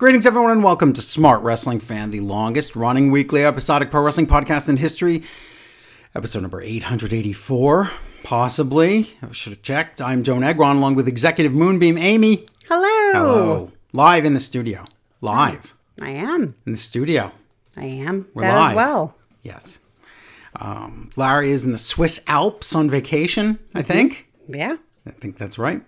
Greetings, everyone, and welcome to Smart Wrestling Fan, the longest running weekly episodic pro wrestling podcast in history. Episode number 884, possibly. I should have checked. I'm Joan Egron, along with Executive Moonbeam Amy. Hello. Hello. Live in the studio. Live I am. in the studio. I am. We're that live. as well. Yes. Um, Larry is in the Swiss Alps on vacation, I think. Yeah. I think that's right.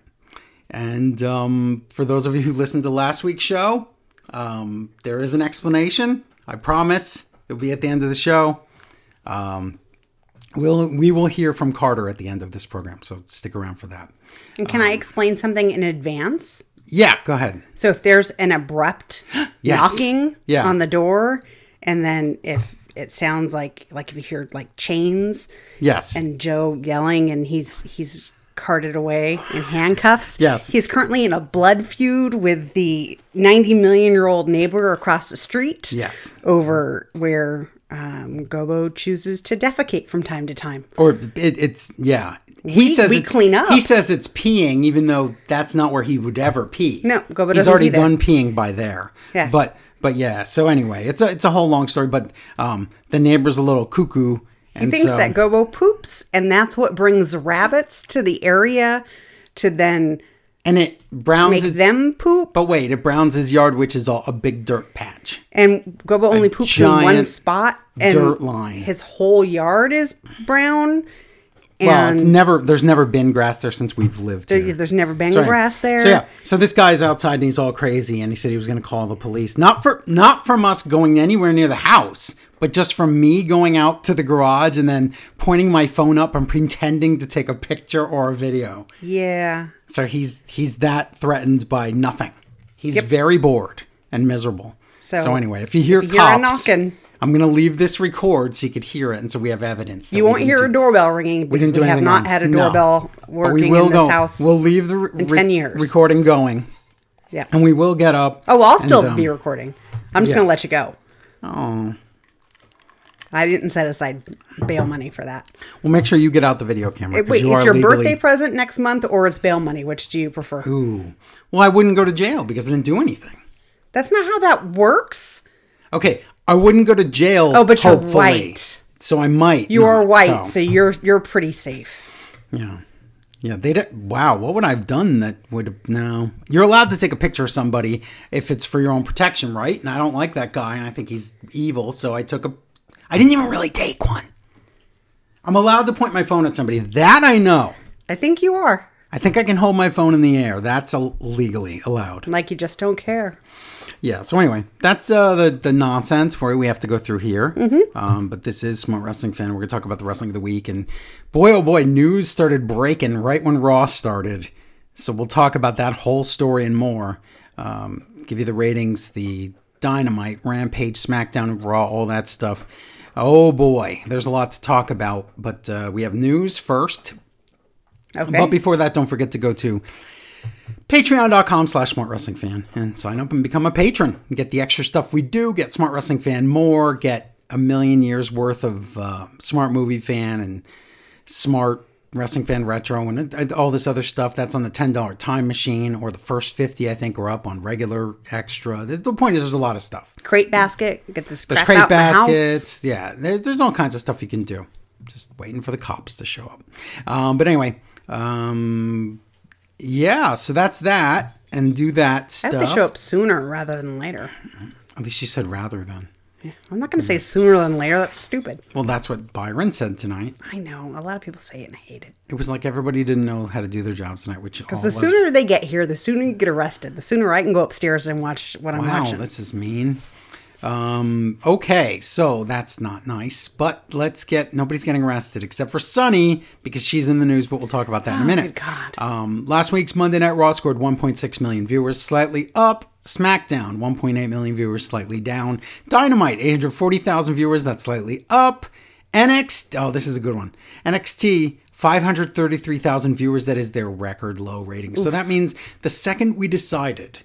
And um, for those of you who listened to last week's show, um, there is an explanation. I promise it'll be at the end of the show. Um, we'll we will hear from Carter at the end of this program, so stick around for that. And can I explain something in advance? Yeah, go ahead. So if there's an abrupt Yes. knocking Yeah. on the door, and then if it sounds like like if you hear like chains Yes. and Joe yelling and he's he's carted away in handcuffs. Yes. He's currently in a blood feud with the 90 million year old neighbor across the street. yes. Over where um, Gobo chooses to defecate from time to time. Or it, it's yeah. He We- says we clean up. He says it's peeing, even though that's not where he would ever pee. No, Gobo He's doesn't already pee there. done peeing by there. Yeah. But but yeah. So anyway, it's a it's a whole long story. But um, the neighbor's a little cuckoo. He And thinks so, that Gobo poops, and that's what brings rabbits to the area to then and it browns make his, them poop. But wait, it browns his yard, which is all a big dirt patch. And Gobo only poops in one spot, and dirt line. his whole yard is brown. And Well, it's never there's never been grass there since we've lived there- here. there's never been grass there. So yeah, so this guy's outside and he's all crazy, and he said he was going to call the police. Not for not from us going anywhere near the house, but just from me going out to the garage and then pointing my phone up and pretending to take a picture or a video. yeah. So he's he's that threatened by nothing. He's very bored and miserable. So, So, anyway, if you hear if you hear cops, knocking- I'm going to leave this record so you could hear it, and so we have evidence. You won't hear do- a doorbell ringing we because didn't do we have not wrong. had a No. doorbell But working in this go. house We'll leave the re- in 10 years. recording going, yeah. and we will get up. Oh, I'll and, still um, be recording. I'm just yeah. gonna let you go. Oh, I didn't set aside bail money for that. well, make sure you get out the video camera. Wait, you it's your legally- birthday present next month or it's bail money? Which do you prefer? Ooh. Well, I wouldn't go to jail because I didn't do anything. That's not how that works. Okay, I wouldn't go to jail. Oh, but you're white. So I might. You are white, Oh, so you're you're pretty safe. yeah, yeah. They don't. Wow, what would I have done that would no? You're allowed to take a picture of somebody if it's for your own protection, right? And I don't like that guy, and I think he's evil. So I took a. I didn't even really take one. I'm allowed to point my phone at somebody. That I know. I think you are. I think I can hold my phone in the air. That's a- legally allowed. Like you just don't care. Yeah. So anyway, that's uh, the the nonsense where we have to go through here. Um, but this is Smart Wrestling Fan. We're gonna talk about the wrestling of the week, and boy, oh boy, news started breaking right when Raw started. So we'll talk about that whole story and more. Um, give you the ratings, the Dynamite, Rampage, SmackDown, Raw, all that stuff. Oh boy, there's a lot to talk about. But uh, we have news first. Okay. But before that, don't forget to go to patreon.com slash smart wrestling fan and sign up and become a patron. You get the extra stuff we do, get Smart Wrestling Fan more, get a million years worth of uh, Smart Movie Fan and Smart Wrestling Fan Retro and uh, all this other stuff. That's on the $10 time machine or the first 50, I think, are up on regular extra. The, the point is, there's a lot of stuff. crate basket. Get this There's crate out my house. baskets. Yeah, there, there's all kinds of stuff you can do. Just waiting for the cops to show up. Um, but anyway, um, yeah. So that's that, and do that I stuff. have to show up sooner rather than later. At least you said rather than. I'm not going to say sooner than later. That's stupid. Well, that's what Byron said tonight. I know. A lot of people say it and hate it. It was like everybody didn't know how to do their jobs tonight, which Because the sooner they get here, the sooner you get arrested. The sooner I can go upstairs and watch what I'm Wow, watching. this is mean. Um, okay, so that's not nice, but let's get nobody's getting arrested except for Sunny because she's in the news, but we'll talk about that in a minute. good God. Um, last week's Monday Night Raw scored 1.6 million viewers, slightly up. SmackDown, 1.8 million viewers, slightly down. Dynamite, 840,000 viewers, that's slightly up. NXT, oh, this is a good one. NXT, 533,000 viewers, that is their record low rating. So that means the second we decided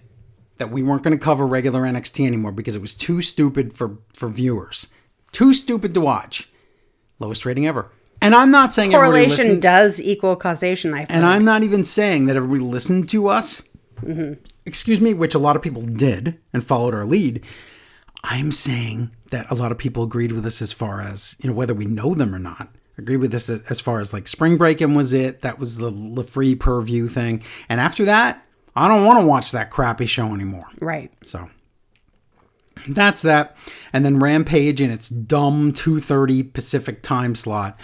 that we weren't going to cover regular NXT anymore because it was too stupid for, for viewers, too stupid to watch, lowest rating ever. And I'm not saying Correlation does equal causation. I and. I'm not even saying that everybody listened to us mm-hmm. excuse me, which a lot of people did and followed our lead. I'm saying that a lot of people agreed with us as far as, you know, whether we know them or not. Agreed with this as far as like spring breaking was it. That was the, the free purview thing. And after that, I don't want to watch that crappy show anymore. Right. So that's that. And then Rampage in its dumb 2:30 Pacific time slot.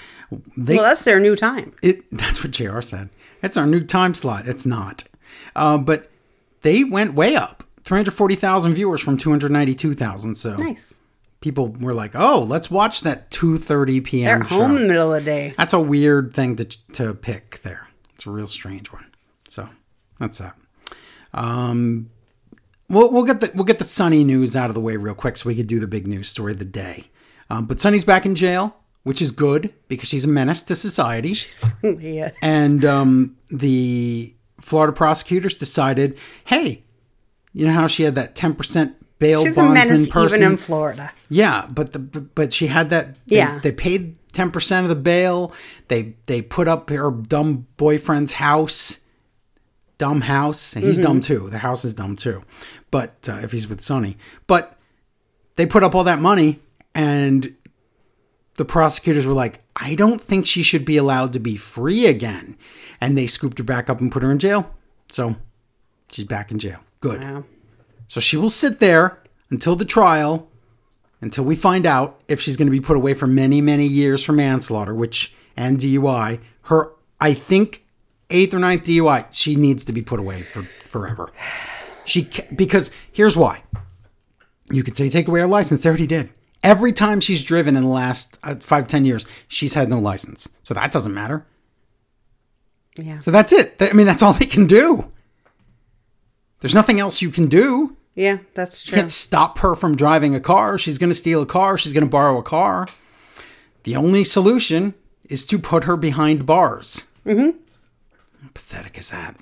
They Well, that's their new time. it that's what JR said. It's our new time slot. It's not. Uh, but they went way up. 340,000 viewers from 292,000. So Nice. people were like, "Oh, let's watch that 2:30 p.m. They're show." home in the middle of the day. That's a weird thing to to pick there. It's a real strange one. So that's that. Um, we'll we'll get the we'll get the Sunny news out of the way real quick, so we could do the big news story of the day. Um, but Sunny's back in jail, which is good because she's a menace to society. yes. And um, the Florida prosecutors decided, hey, you know how she had that ten percent bail She's a menace person? even in Florida. Yeah, but the but she had that. They, Yeah. they paid ten percent of the bail. They they put up her dumb boyfriend's house. Dumb house, and he's dumb too. The house is dumb too, but uh, if he's with Sunny, but they put up all that money, and the prosecutors were like, "I don't think she should be allowed to be free again," and they scooped her back up and put her in jail. So she's back in jail. Good. Wow. So she will sit there until the trial, until we find out if she's going to be put away for many, many years for manslaughter, which and DUI. Her, I think, eighth or ninth DUI, she needs to be put away for forever. She because here's why. You could say take away her license. They already did. Every time she's driven in the last uh, five, ten years, she's had no license. So that doesn't matter. Yeah. So that's it. I mean, that's all they can do. There's nothing else you can do Yeah, that's true. can't stop her from driving a car. She's going to steal a car. She's going to borrow a car. The only solution is to put her behind bars. Mm-hmm. Pathetic is that?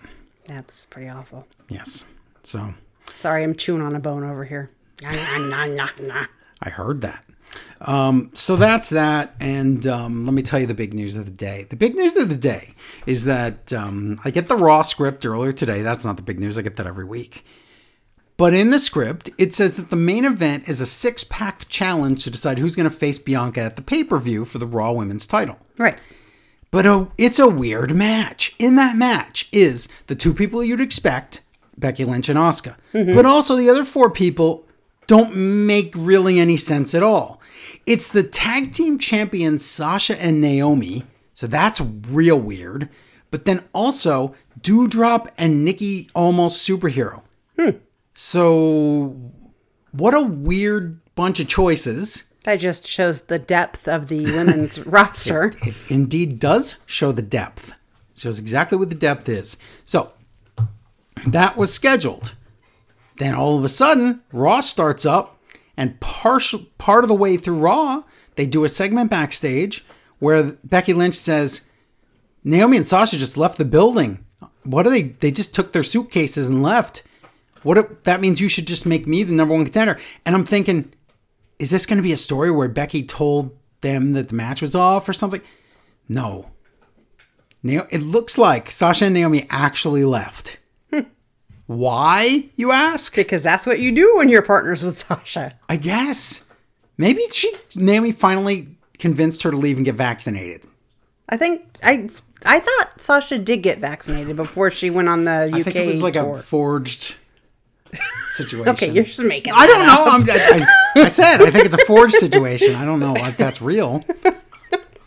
That's pretty awful. Yes. So Sorry, I'm chewing on a bone over here. Nah, nah, nah. I heard that. Um, so that's that. And um, let me tell you the big news of the day. The big news of the day is that um, I get the Raw script earlier today. That's not the big news. I get that every week. But in the script, it says that the main event is a six pack challenge to decide who's going to face Bianca at the pay per view for the Raw Women's title. Right. But uh, it's a weird match. In that match is the two people you'd expect, Becky Lynch and Asuka. But also the other four people don't make really any sense at all. It's the tag team champions Sasha and Naomi. So that's real weird. But then also Doudrop and Nikki Almost Superhero. So what a weird bunch of choices. That just shows the depth of the women's roster. it indeed does show the depth. Shows exactly what the depth is. So that was scheduled. Then all of a sudden, Raw starts up, and partial part of the way through Raw, they do a segment backstage where Becky Lynch says, "Naomi and Sasha just left the building. What are they? They just took their suitcases and left. What? if- that means you should just make me the number one contender." And I'm thinking, is this going to be a story where Becky told them that the match was off or something? No. Nao- it looks like Sasha and Naomi actually left. Hmm. Why, you ask? Because that's what you do when you're partners with Sasha. I guess. Maybe she Naomi finally convinced her to leave and get vaccinated. I think I I thought Sasha did get vaccinated before she went on the UK I think it was like tour. a forged situation. okay, you're just making. I don't know. I'm, I, I, I said I think it's a forged situation. I don't know if that's real.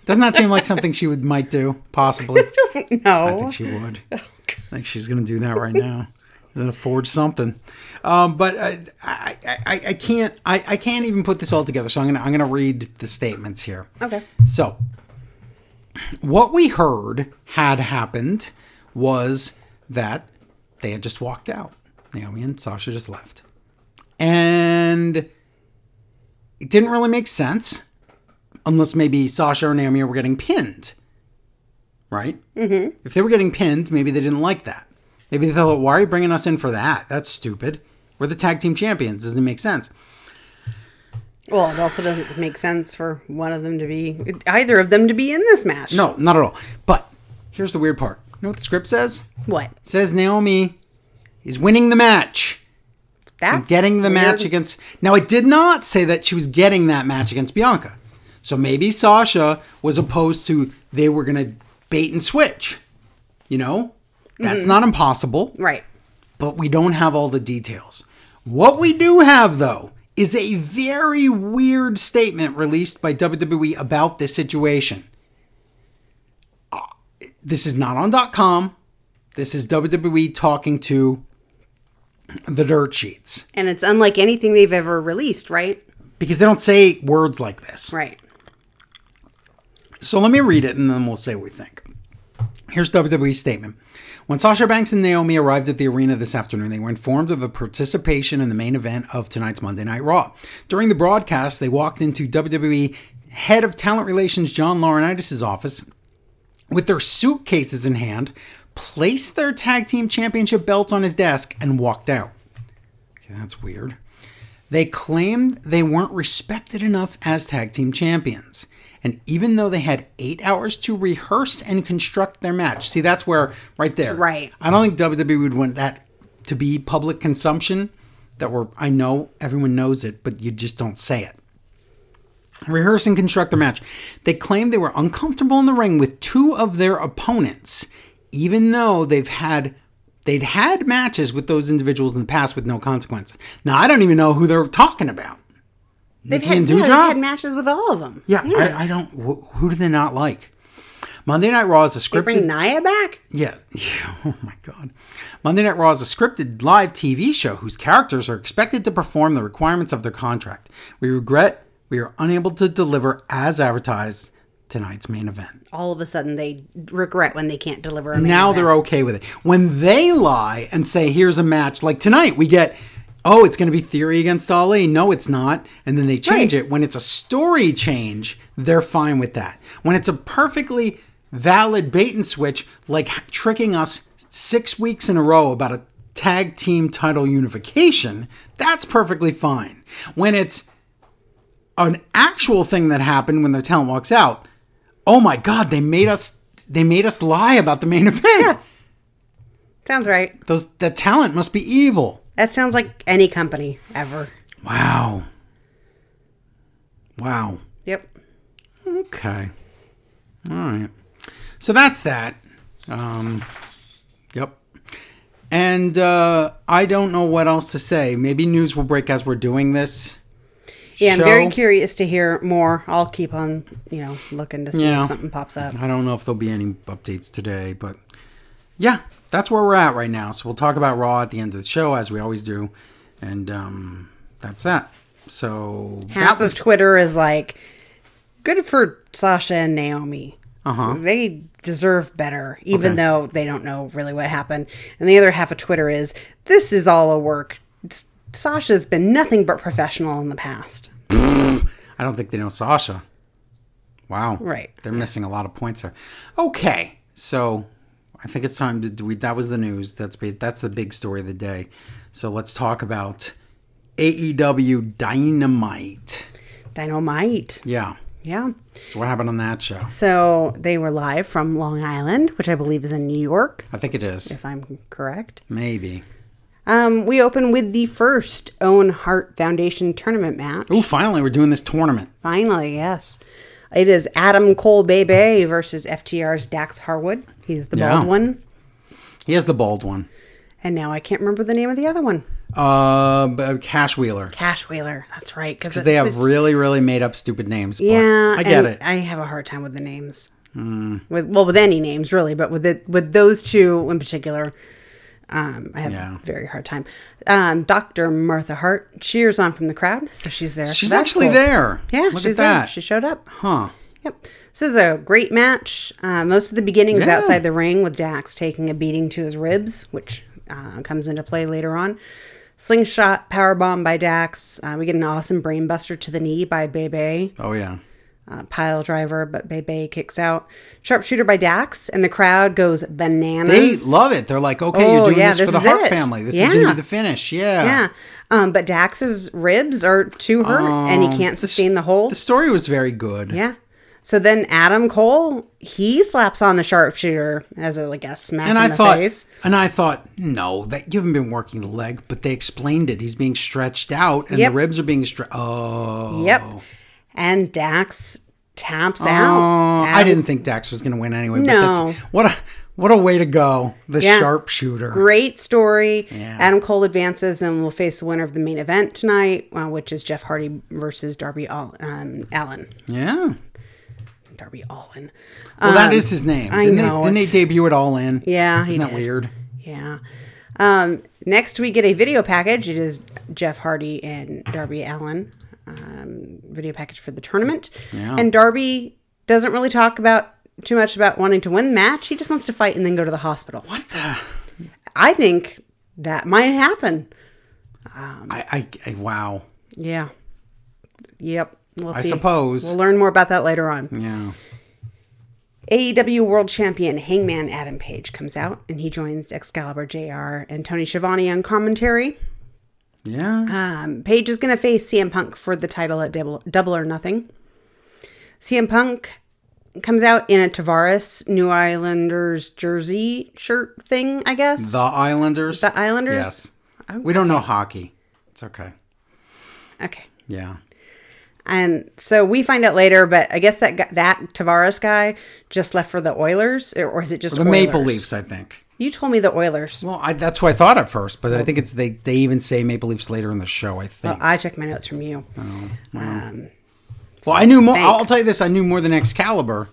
Doesn't that seem like something she would might do? Possibly. No. I think she would. I think she's going to do that right now. Going to forge something. Um, but uh, I, I, I, I can't. I, I can't even put this all together. So I'm to I'm going to read the statements here. Okay. So, what we heard had happened was that they had just walked out. Naomi and Sasha just left. And it didn't really make sense unless maybe Sasha or Naomi were getting pinned. Right? Mm-hmm. If they were getting pinned, maybe they didn't like that. Maybe they thought, why are you bringing us in for that? That's stupid. We're the tag team champions. Doesn't make sense. Well, it also doesn't make sense for one of them to be either of them to be in this match. No, not at all. But here's the weird part. You know what the script says? What? It says Naomi is winning the match. That's getting the weird. match against. Now, I did not say that she was getting that match against Bianca. So maybe Sasha was opposed to they were going to bait and switch. You know, that's Mm-hmm. not impossible, Right. but we don't have all the details. What we do have, though, is a very weird statement released by WWE about this situation. Uh, This is not on .com. This is WWE talking to the dirt sheets And it's unlike anything they've ever released, right? because they don't say words like this. Right. So let me read it and then we'll say what we think. Here's WWE's statement. When Sasha Banks and Naomi arrived at the arena this afternoon, they were informed of the participation in the main event of tonight's Monday Night Raw. During the broadcast, they walked into WWE head of talent relations John Laurinaitis' office with their suitcases in hand, placed their tag team championship belts on his desk, and walked out. Okay, that's weird. They claimed they weren't respected enough as tag team champions. And even though they had eight hours to rehearse and construct their match, see, that's where, right there. Right. I don't think WWE would want that to be public consumption. That we're, I know everyone knows it, but you just don't say it. Rehearse and construct their match. They claimed they were uncomfortable in the ring with two of their opponents, even though they've had they'd had matches with those individuals in the past with no consequence. Now I don't even know who they're talking about. They've Nikki had, yeah, they've had matches with all of them. Yeah, I, I don't. Wh- who do they not like? Monday Night Raw is a They bring. Nia back? Yeah. Oh my God. Monday Night Raw is a scripted live TV show whose characters are expected to perform the requirements of their contract. We regret we are unable to deliver as advertised tonight's main event. All of a sudden, they regret when they can't deliver a Now event. they're okay with it. When they lie and say, here's a match, like tonight, we get, oh, it's going to be Theory against Ali. No, it's not. And then they change Right. it. When it's a story change, they're fine with that. When it's a perfectly valid bait and switch, like tricking us six weeks in a row about a tag team title unification, that's perfectly fine. When it's an actual thing that happened when their talent walks out, oh my God, they made us. They made us lie about the main event. Yeah. Sounds right. Those the talent must be evil. That sounds like any company ever. Wow. Wow. Yep. Okay. All right. So that's that. Um, yep. And uh, I don't know what else to say. Maybe news will break as we're doing this. Yeah, I'm very curious to hear more. I'll keep on, you know, looking to see Yeah. if something pops up. I don't know if there'll be any updates today, but yeah, that's where we're at right now. So we'll talk about Raw at the end of the show, as we always do, and um, that's that. So Half that was of Twitter is like, good for Sasha and Naomi. Uh-huh. They deserve better, even Okay. though they don't know really what happened. And the other half of Twitter is, this is all a work. S- Sasha's been nothing but professional in the past. I don't think they know Sasha. Wow. Right. They're missing a lot of points there. Okay. So I think it's time to do we that was the news. That's that's the big story of the day. So let's talk about AEW Dynamite. Dynamite. Yeah. Yeah. So what happened on that show? So they were live from Long Island, which I believe is in New York, I think it is. if I'm correct. Maybe. Um, we open with the first Owen Hart Foundation tournament match. Oh, finally we're doing this tournament. Finally, yes. It is Adam Cole Bay Bay versus FTR's Dax Harwood. He's the bald Yeah. one. He has the bald one. And now I can't remember the name of the other one. Uh, Cash Wheeler. Cash Wheeler. That's right. Because they have really, really made up stupid names. But Yeah, I get it. I have a hard time with the names. With well, with any names really, but with it with those two in particular, um, I have Yeah. a very hard time. Um, Dr. Martha Hart cheers on from the crowd, so she's there. She's that's actually cool. there. Yeah, Look she's at there. that. She showed up. Huh. Yep. This is a great match. Uh, most of the beginning is Yeah. outside the ring with Dax taking a beating to his ribs, which uh, comes into play later on. Slingshot powerbomb by Dax. Uh, we get an awesome brainbuster to the knee by Bay Bay. Oh, yeah. Uh, pile driver, but Bay Bay kicks out. Sharpshooter by Dax, and the crowd goes bananas. They love it. They're like, okay, you're Oh, doing yeah, this, for the Hart it. family. This is going to be the finish. Yeah. yeah. Um, but Dax's ribs are too hurt, and he can't sustain the hold. The story was very good. Yeah. So then Adam Cole, he slaps on the sharpshooter as a like a smack And in I the thought, face. and I thought, no, that you haven't been working the leg, but they explained it. He's being stretched out, and Yep. the ribs are being stretched. Oh, Yep. And Dax taps Oh, out. I didn't think Dax was going to win anyway. But No. that's, what a what a way to go! The Yeah. sharpshooter. Great story. Yeah. Adam Cole advances and will face the winner of the main event tonight, uh, which is Jeff Hardy versus Darby um, Allin. Yeah. Darby Allin. Well, that is his name. Um, I didn't know, They, didn't they debut it all in? Yeah, Isn't that did. weird? Yeah. Um, next, we get a video package. It is Jeff Hardy and Darby Allin um, video package for the tournament. Yeah. And Darby doesn't really talk about too much about wanting to win the match. He just wants to fight and then go to the hospital. What the? I think that might happen. I, I, I wow. Yeah. Yep. We'll I see. suppose. We'll learn more about that later on. Yeah. AEW World Champion Hangman Adam Page comes out and he joins Excalibur JR and Tony Schiavone on commentary. Yeah. Um, Page is going to face CM Punk for the title at Double, Double or Nothing. CM Punk comes out in a Tavares New Islanders jersey shirt thing, I guess. the Islanders. The Islanders? Yes. We don't know hockey. It's okay. okay. Yeah. And so we find out later, but I guess that guy, that Tavares guy just left for the Oilers, or, or is it just The Oilers? Maple Leafs, I think. You told me the Oilers. Well, I, that's what I thought at first, but I think it's they. They even say Maple Leafs later in the show. I think. I checked my notes from you. Oh, well, I knew more. I'll tell you this: I knew more than Excalibur,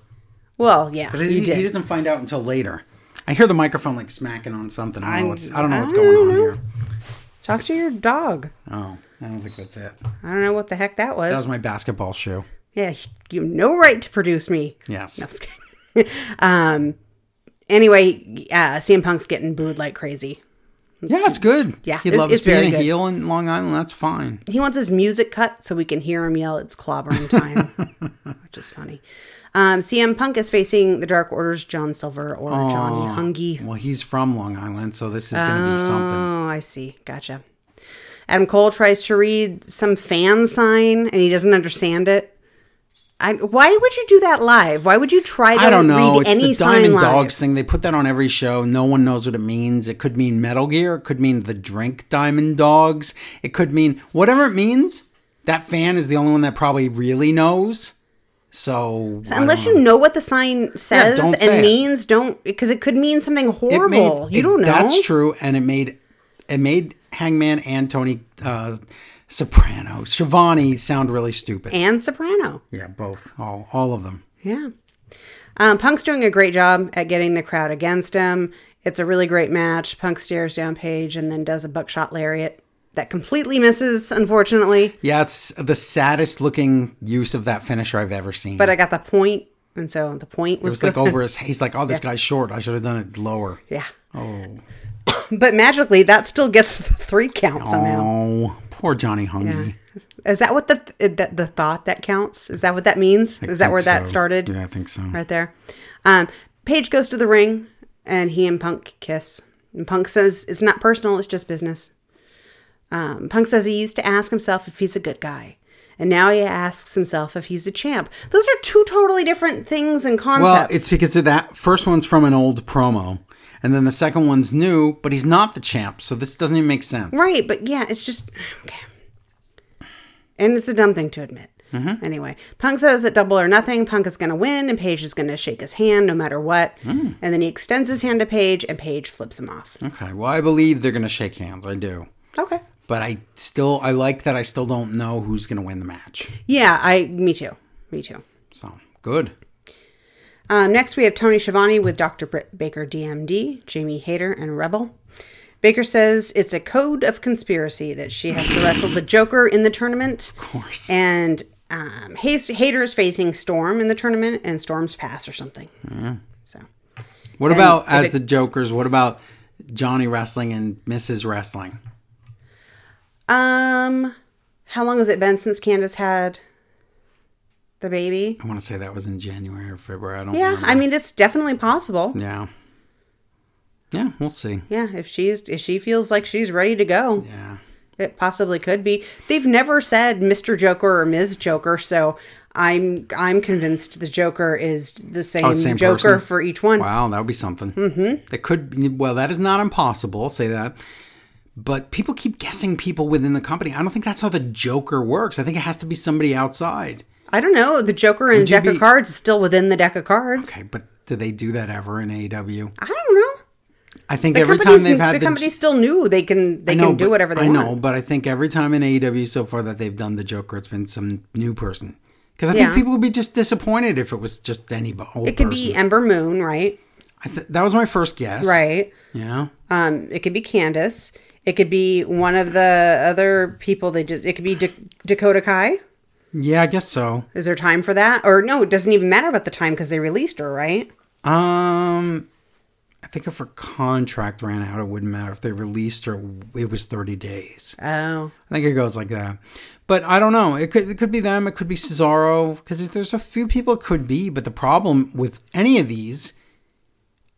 Well, yeah, but he, he doesn't find out until later. I hear the microphone like smacking on something. I don't know what's, I don't know what's going on here. Talk to your dog. Oh, I don't think that's it. I don't know what the heck that was. That was my basketball shoe. yeah, you have no right to produce me. Yes. No, I'm just kidding. um. Anyway, uh, CM Punk's getting booed like crazy. Yeah, it's good. Yeah, he it's- loves it's being a good. heel in Long Island. That's fine. He wants his music cut so we can hear him yell, "It's clobbering time," which is funny. Um, CM Punk is facing the Dark Order's John Silver or Johnny Hungee. Well, he's from Long Island, so this is going to be something. Oh, I see. Gotcha. Adam Cole tries to read some fan sign and he doesn't understand it. I, why would you do that live? Why would you try to I don't know. read It's any the sign Diamond live? Dogs thing. They put that on every show. No one knows what it means. It could mean Metal Gear. It could mean the drink Diamond Dogs. It could mean whatever it means. That fan is the only one that probably really knows. So I Unless don't you know what the sign says don't and say it. means, don't because it could mean something horrible. made- you it- don't know. That's true, and it made it made Hangman and Tony uh, Soprano, Shivani sound really stupid. And Soprano. yeah, both, all, all of them. Yeah. Um, Punk's doing a great job at getting the crowd against him. It's a really great match. Punk stares down Page and then does a buckshot lariat that completely misses, unfortunately. Yeah, it's the saddest looking use of that finisher I've ever seen. But I got the point, and so the point it was, was like over his. He's like, "Oh, this guy's short. I should have done it lower." Yeah. Oh, But magically, that still gets the three count somehow. oh, poor Johnny Hungee. Is that what the, the the thought that counts? Is that what that means? Is that where that so. started? Yeah, I think so. Right there. Um, Page goes to the ring, and he and Punk kiss. And Punk says it's not personal; it's just business. Um, Punk says he used to ask himself if he's a good guy, and now he asks himself if he's a champ. Those are two totally different things and concepts. Well, it's because of that first one's from an old promo, and then the second one's new, but he's not the champ, so this doesn't even make sense. Right, but yeah, it's just okay. And it's a dumb thing to admit. Mm-hmm. Anyway, Punk says at double or nothing, Punk is going to win, and Page is going to shake his hand no matter what. Mm. And then he extends his hand to Page, and Page flips him off. Okay. Well, I believe they're gonna shake hands. I do, Okay. but I still I like that I still don't know who's gonna win the match. Yeah, I. Me too. Me too. So good. Um, next, we have Tony Schiavone with Dr. Britt Baker, DMD, Jamie Hayter, and Rebel. Baker says it's a code of conspiracy that she has to wrestle the Joker in the tournament. Of course. And um, Hayter is facing Storm in the tournament, and Storm's pass or something. So, What about as it- the Jokers? What about Johnny wrestling and Mrs. Wrestling? um, how long has it been since Candice had the baby? I want to say that was in January or February. I don't. Yeah, remember. I mean it's definitely possible. Yeah. Yeah, we'll see. Yeah, if she's if she feels like she's ready to go. Yeah. It possibly could be. They've never said Mr. Joker or Ms. Joker, so I'm I'm convinced the Joker is the same, Oh, same Joker person? for each one. Wow, that would be something. Mm-hmm. That could be, well, that is not impossible. I'll say that. But people keep guessing people within the company. I don't think that's how the Joker works. I think it has to be somebody outside. I don't know. The Joker in a Would you deck of cards is still within the deck of cards. Okay, but do they do that ever in AEW? I don't know. I think The every time they've had the, the, company still new, they can they know, can do whatever they I want. I know, but I think every time in AEW so far that they've done the Joker, it's been some new person. Because I Yeah. think people would be just disappointed if it was just any old It could person. be Ember Moon, right? I th- that was my first guess. Right. Yeah. Um, it could be Candice. It could be one of the other people they just. It could be Da- Dakota Kai. Yeah, I guess so. Is there time for that? Or no, it doesn't even matter about the time because they released her, right? Um, I think if her contract ran out, it wouldn't matter if they released her. It was thirty days. Oh, I think it goes like that. But I don't know. It could it could be them. It could be Cesaro. Because there's a few people it could be. But the problem with any of these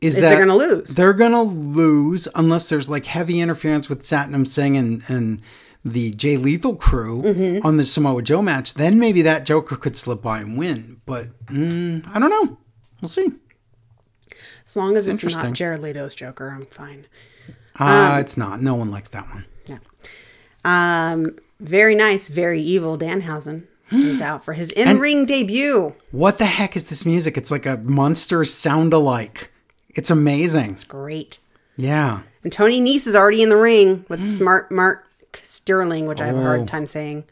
is, Is that they're gonna lose. They're gonna lose unless there's like heavy interference with Satnam Singh and and the Jay Lethal crew Mm-hmm. on the Samoa Joe match. Then maybe that Joker could slip by and win. But mm, I don't know. We'll see. as long as it's Interesting. not Jared Leto's Joker, I'm fine. Uh, it's not. No one likes that one. Yeah. Um, very nice, very evil. Danhausen comes out for his in-ring debut. What the heck is this music? It's like a monster sound alike. It's amazing. It's great. Yeah. And Tony Nese is already in the ring with smart Mark Sterling, which I have a Oh. hard time saying.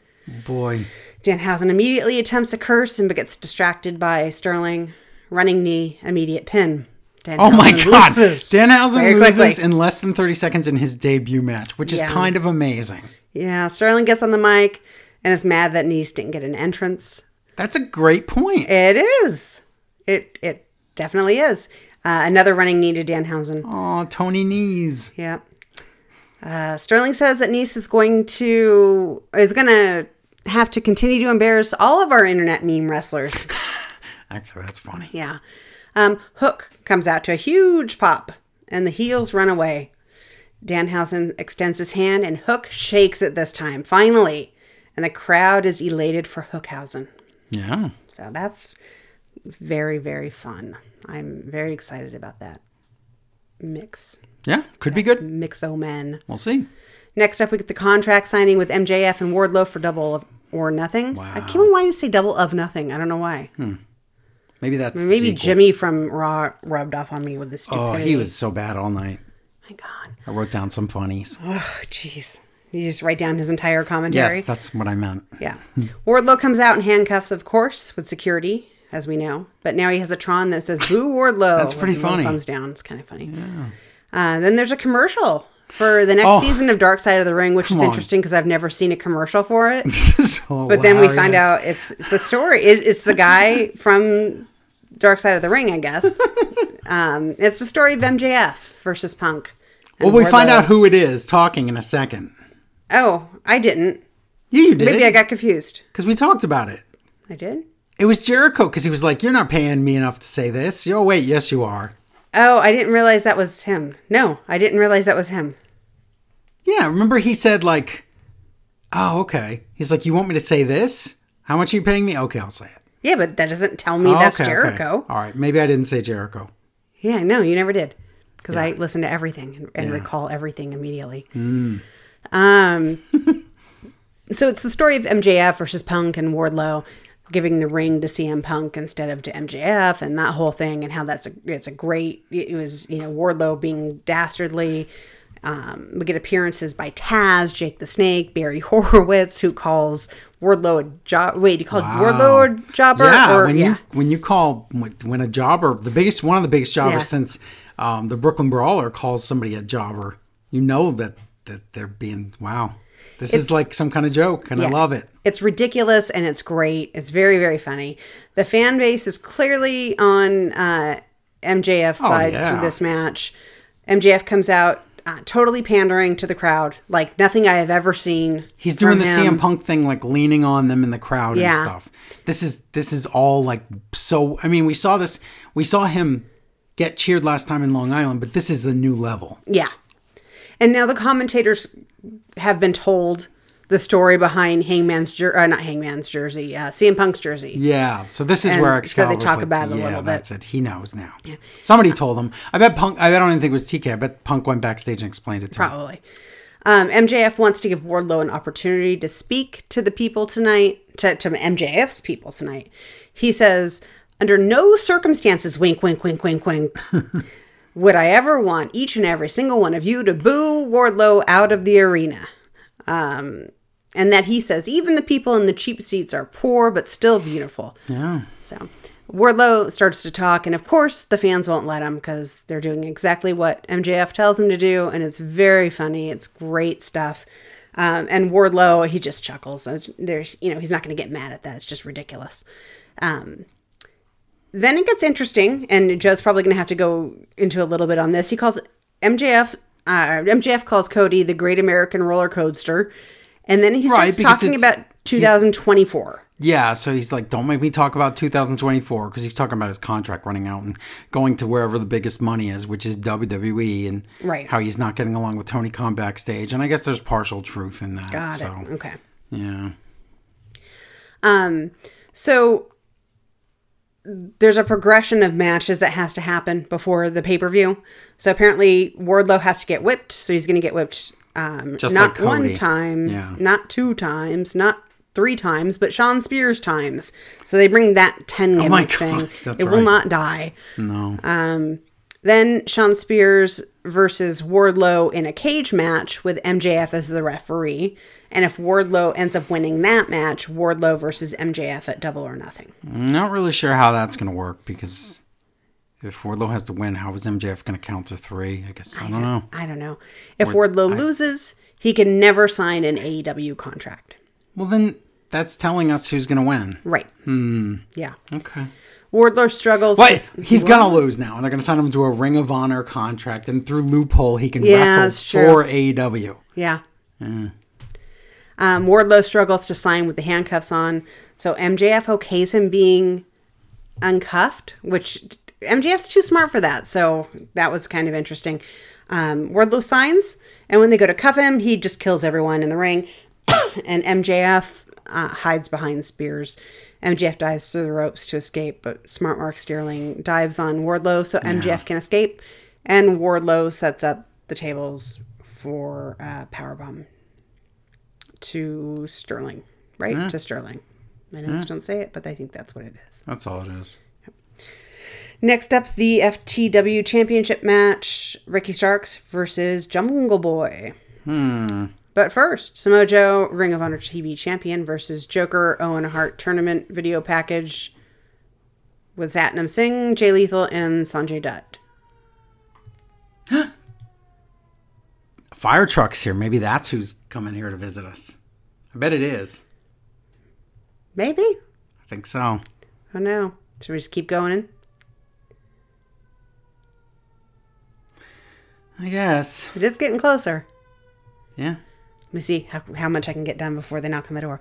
Boy. Danhausen immediately attempts a curse and gets distracted by Sterling. Running knee, immediate pin. Danhausen Oh my God. loses Danhausen loses quickly. in less than 30 seconds in his debut match, which is kind of amazing. Yeah, Sterling gets on the mic and is mad that Nese didn't get an entrance. That's a great point. It is. It it definitely is. Uh, another running knee to Danhausen. Oh, Tony Knees. Yeah. Uh, Sterling says that Nice is going to is going to have to continue to embarrass all of our internet meme wrestlers. Actually, that's funny. yeah. Um, Hook comes out to a huge pop, and the heels run away. Danhausen extends his hand, and Hook shakes it this time, finally. And the crowd is elated for Hookhausen. Yeah. So that's very, very fun. I'm very excited about that mix. Yeah. Could be uh, good. Mixo men. We'll see. Next up, we get the contract signing with MJF and Wardlow for double of or nothing. I Wow. keep on wanting to say double of nothing. I don't know why. Hmm. Maybe that's Maybe. Jimmy from Raw rubbed off on me with this Oh, he was so bad all night. My God. I wrote down some funnies. Oh, jeez. You just write down his entire commentary. Yes, that's what I meant. Yeah. Wardlow comes out in handcuffs, of course, with security, as we know. But now he has a Tron that says "Boo Wardlow." That's pretty with the little funny. Thumbs down. It's kind of funny. Uh, then there's a commercial for the next Oh. season of Dark Side of the Ring, which is interesting because I've never seen a commercial for it. So But then we find out it's the story. It, it's the guy from Dark Side of the Ring, I guess. um, it's the story of MJF versus Punk. Well, we find Wardlow- out who it is talking in a second. Oh, I didn't. Yeah, you did. Maybe I got confused. Because we talked about it. I did. It was Jericho because he was like, "You're not paying me enough to say this." Oh wait, yes you are. Oh, I didn't realize that was him. No, I didn't realize that was him. Yeah, remember he said like, "Oh okay." He's like, "You want me to say this? How much are you paying me?" Okay, I'll say it. Yeah, but that doesn't tell me Oh, that's okay, okay. Jericho. All right, maybe I didn't say Jericho. Yeah, no, you never did. Because I listen to everything and, and recall everything immediately. Hmm. Um, so it's the story of MJF versus Punk and Wardlow giving the ring to CM Punk instead of to MJF and that whole thing and how that's a it's a great it was you know Wardlow being dastardly. Um, we get appearances by Taz, Jake the Snake, Barry Horowitz, who calls Wardlow a job. Wait, he called Wardlow a jobber? Yeah, or, when yeah. you when you call when when a jobber, the biggest one of the biggest jobbers Yeah. since um, the Brooklyn Brawler calls somebody a jobber, you know that that they're being wow. This is like some kind of joke, and I love it. It's ridiculous and it's great. It's very, very funny. The fan base is clearly on uh, MJF's side Oh, yeah. through this match. MJF comes out uh, totally pandering to the crowd, like nothing I have ever seen. He's doing the him. CM Punk thing, like leaning on them in the crowd Yeah. and stuff. This is this is all like so. I mean, we saw this. We saw him get cheered last time in Long Island, but this is a new level. Yeah. And now the commentators have been told the story behind Hangman's jer- uh, not Hangman's jersey, uh, CM Punk's jersey. Yeah, so this is And where so they talk like, about it a yeah, little bit. that's it. He knows now. Yeah. Somebody told him. I bet Punk. I don't even think it was TK. I bet Punk went backstage and explained it to him. Probably. Um, MJF wants to give Wardlow an opportunity to speak to the people tonight, to, to MJF's people tonight. He says, under no circumstances, wink, wink, wink, wink, wink, would I ever want each and every single one of you to boo Wardlow out of the arena. Um, and that he says, even the people in the cheap seats are poor but still beautiful. Yeah. So Wardlow starts to talk, and of course, the fans won't let him because they're doing exactly what MJF tells them to do, and it's very funny. It's great stuff. Um, and Wardlow, he just chuckles. There's, you know, he's not going to get mad at that. It's just ridiculous. Um, then it gets interesting, and Joe's probably going to have to go into a little bit on this. He calls MJF. Uh, MJF calls Cody the Great American Roller Coaster, and then he starts because talking about 2024. Yeah, so he's like, don't make me talk about 2024 because he's talking about his contract running out and going to wherever the biggest money is, which is WWE, and Right. how he's not getting along with Tony Khan backstage. And I guess there's partial truth in that. Got so, it. Okay. Yeah. Um, so there's a progression of matches that has to happen before the pay per view. So apparently Wardlow has to get whipped, so he's going to get whipped um, Just not like one time, Yeah. not two times, not three times, but Shawn Spears times. So they bring that ten gimmick Oh God, thing. it will not die. No. Um, then Shawn Spears versus Wardlow in a cage match with MJF as the referee. And if Wardlow ends up winning that match, Wardlow versus MJF at Double or Nothing. I'm not really sure how that's going to work because if Wardlow has to win, how is MJF going to count to three? I guess I don't know. I don't know. If Wardlow loses, he can never sign an AEW contract. Well, then that's telling us who's going to win. Right. Hmm. Yeah. Okay. Wardlow struggles. What? to- He's going to lose now, and they're going to sign him to a Ring of Honor contract, and through loophole, he can Yeah, wrestle for AEW. Yeah. Um, Wardlow struggles to sign with the handcuffs on, so MJF okays him being uncuffed, which MJF's too smart for that. So that was kind of interesting. Um, Wardlow signs, and when they go to cuff him, he just kills everyone in the ring, and MJF uh, hides behind Spears. MJF dives through the ropes to escape, but Smart Mark Sterling dives on Wardlow so MJF can escape, and Wardlow sets up the tables for uh, powerbomb to Sterling, right? To Sterling. My notes don't say it, but I think that's what it is. That's all it is. Next up, the FTW Championship match Ricky Starks versus Jungle Boy. Hmm. But first, Samoa Joe, Ring of Honor TV Champion versus Joker Owen Hart Tournament video package with Satnam Singh, Jay Lethal, and Sanjay Dutt. Fire trucks here. Maybe that's who's coming here to visit us. I bet it is. Maybe? I think so. Oh no. Should we just keep going in? I guess. It is getting closer. Yeah. Let me see how, how much I can get done before they knock on the door.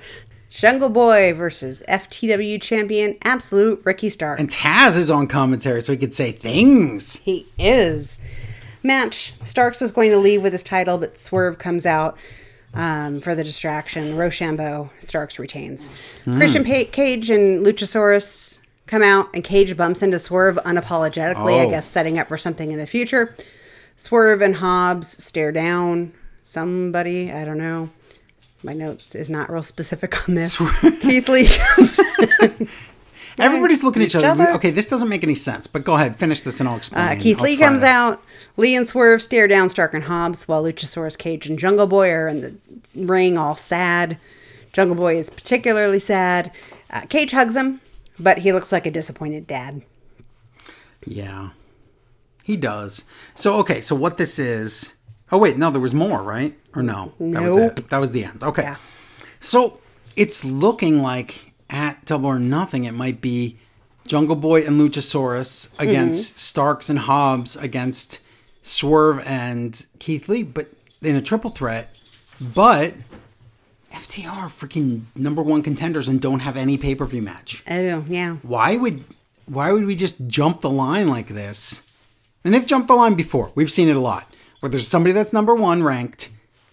Jungle Boy versus FTW champion Absolute Ricky Starks. And Taz is on commentary, so he could say things. He is. Match. Starks was going to leave with his title, but Swerve comes out um, for the distraction. Roshambo, Starks retains. Christian pa- Cage and Luchasaurus come out, and Cage bumps into Swerve unapologetically, I Oh. guess setting up for something in the future. Swerve and Hobbs stare down somebody. I don't know. My note is not real specific on this. Keith Lee comes. Everybody's looking at each each other. other. Okay, this doesn't make any sense, but go ahead, finish this and I'll explain. Uh, Keith I'll Lee comes out. Lee and Swerve stare down Stark and Hobbs while Luchasaurus, Cage, and Jungle Boy are in the ring, all sad. Jungle Boy is particularly sad. Uh, Cage hugs him, but he looks like a disappointed dad. Yeah, he does. So okay, so what this is? Oh wait, no, there was more, right? Or no? That was it. That was the end. Okay. Yeah. So it's looking like at Double or Nothing, it might be Jungle Boy and Luchasaurus against Starks and Hobbs against Swerve and Keith Lee, but in a triple threat. But FTR are freaking number one contenders and don't have any pay per view match. Oh, yeah. Why would why would we just jump the line like this? And they've jumped the line before. We've seen it a lot. Where there's somebody that's number one ranked,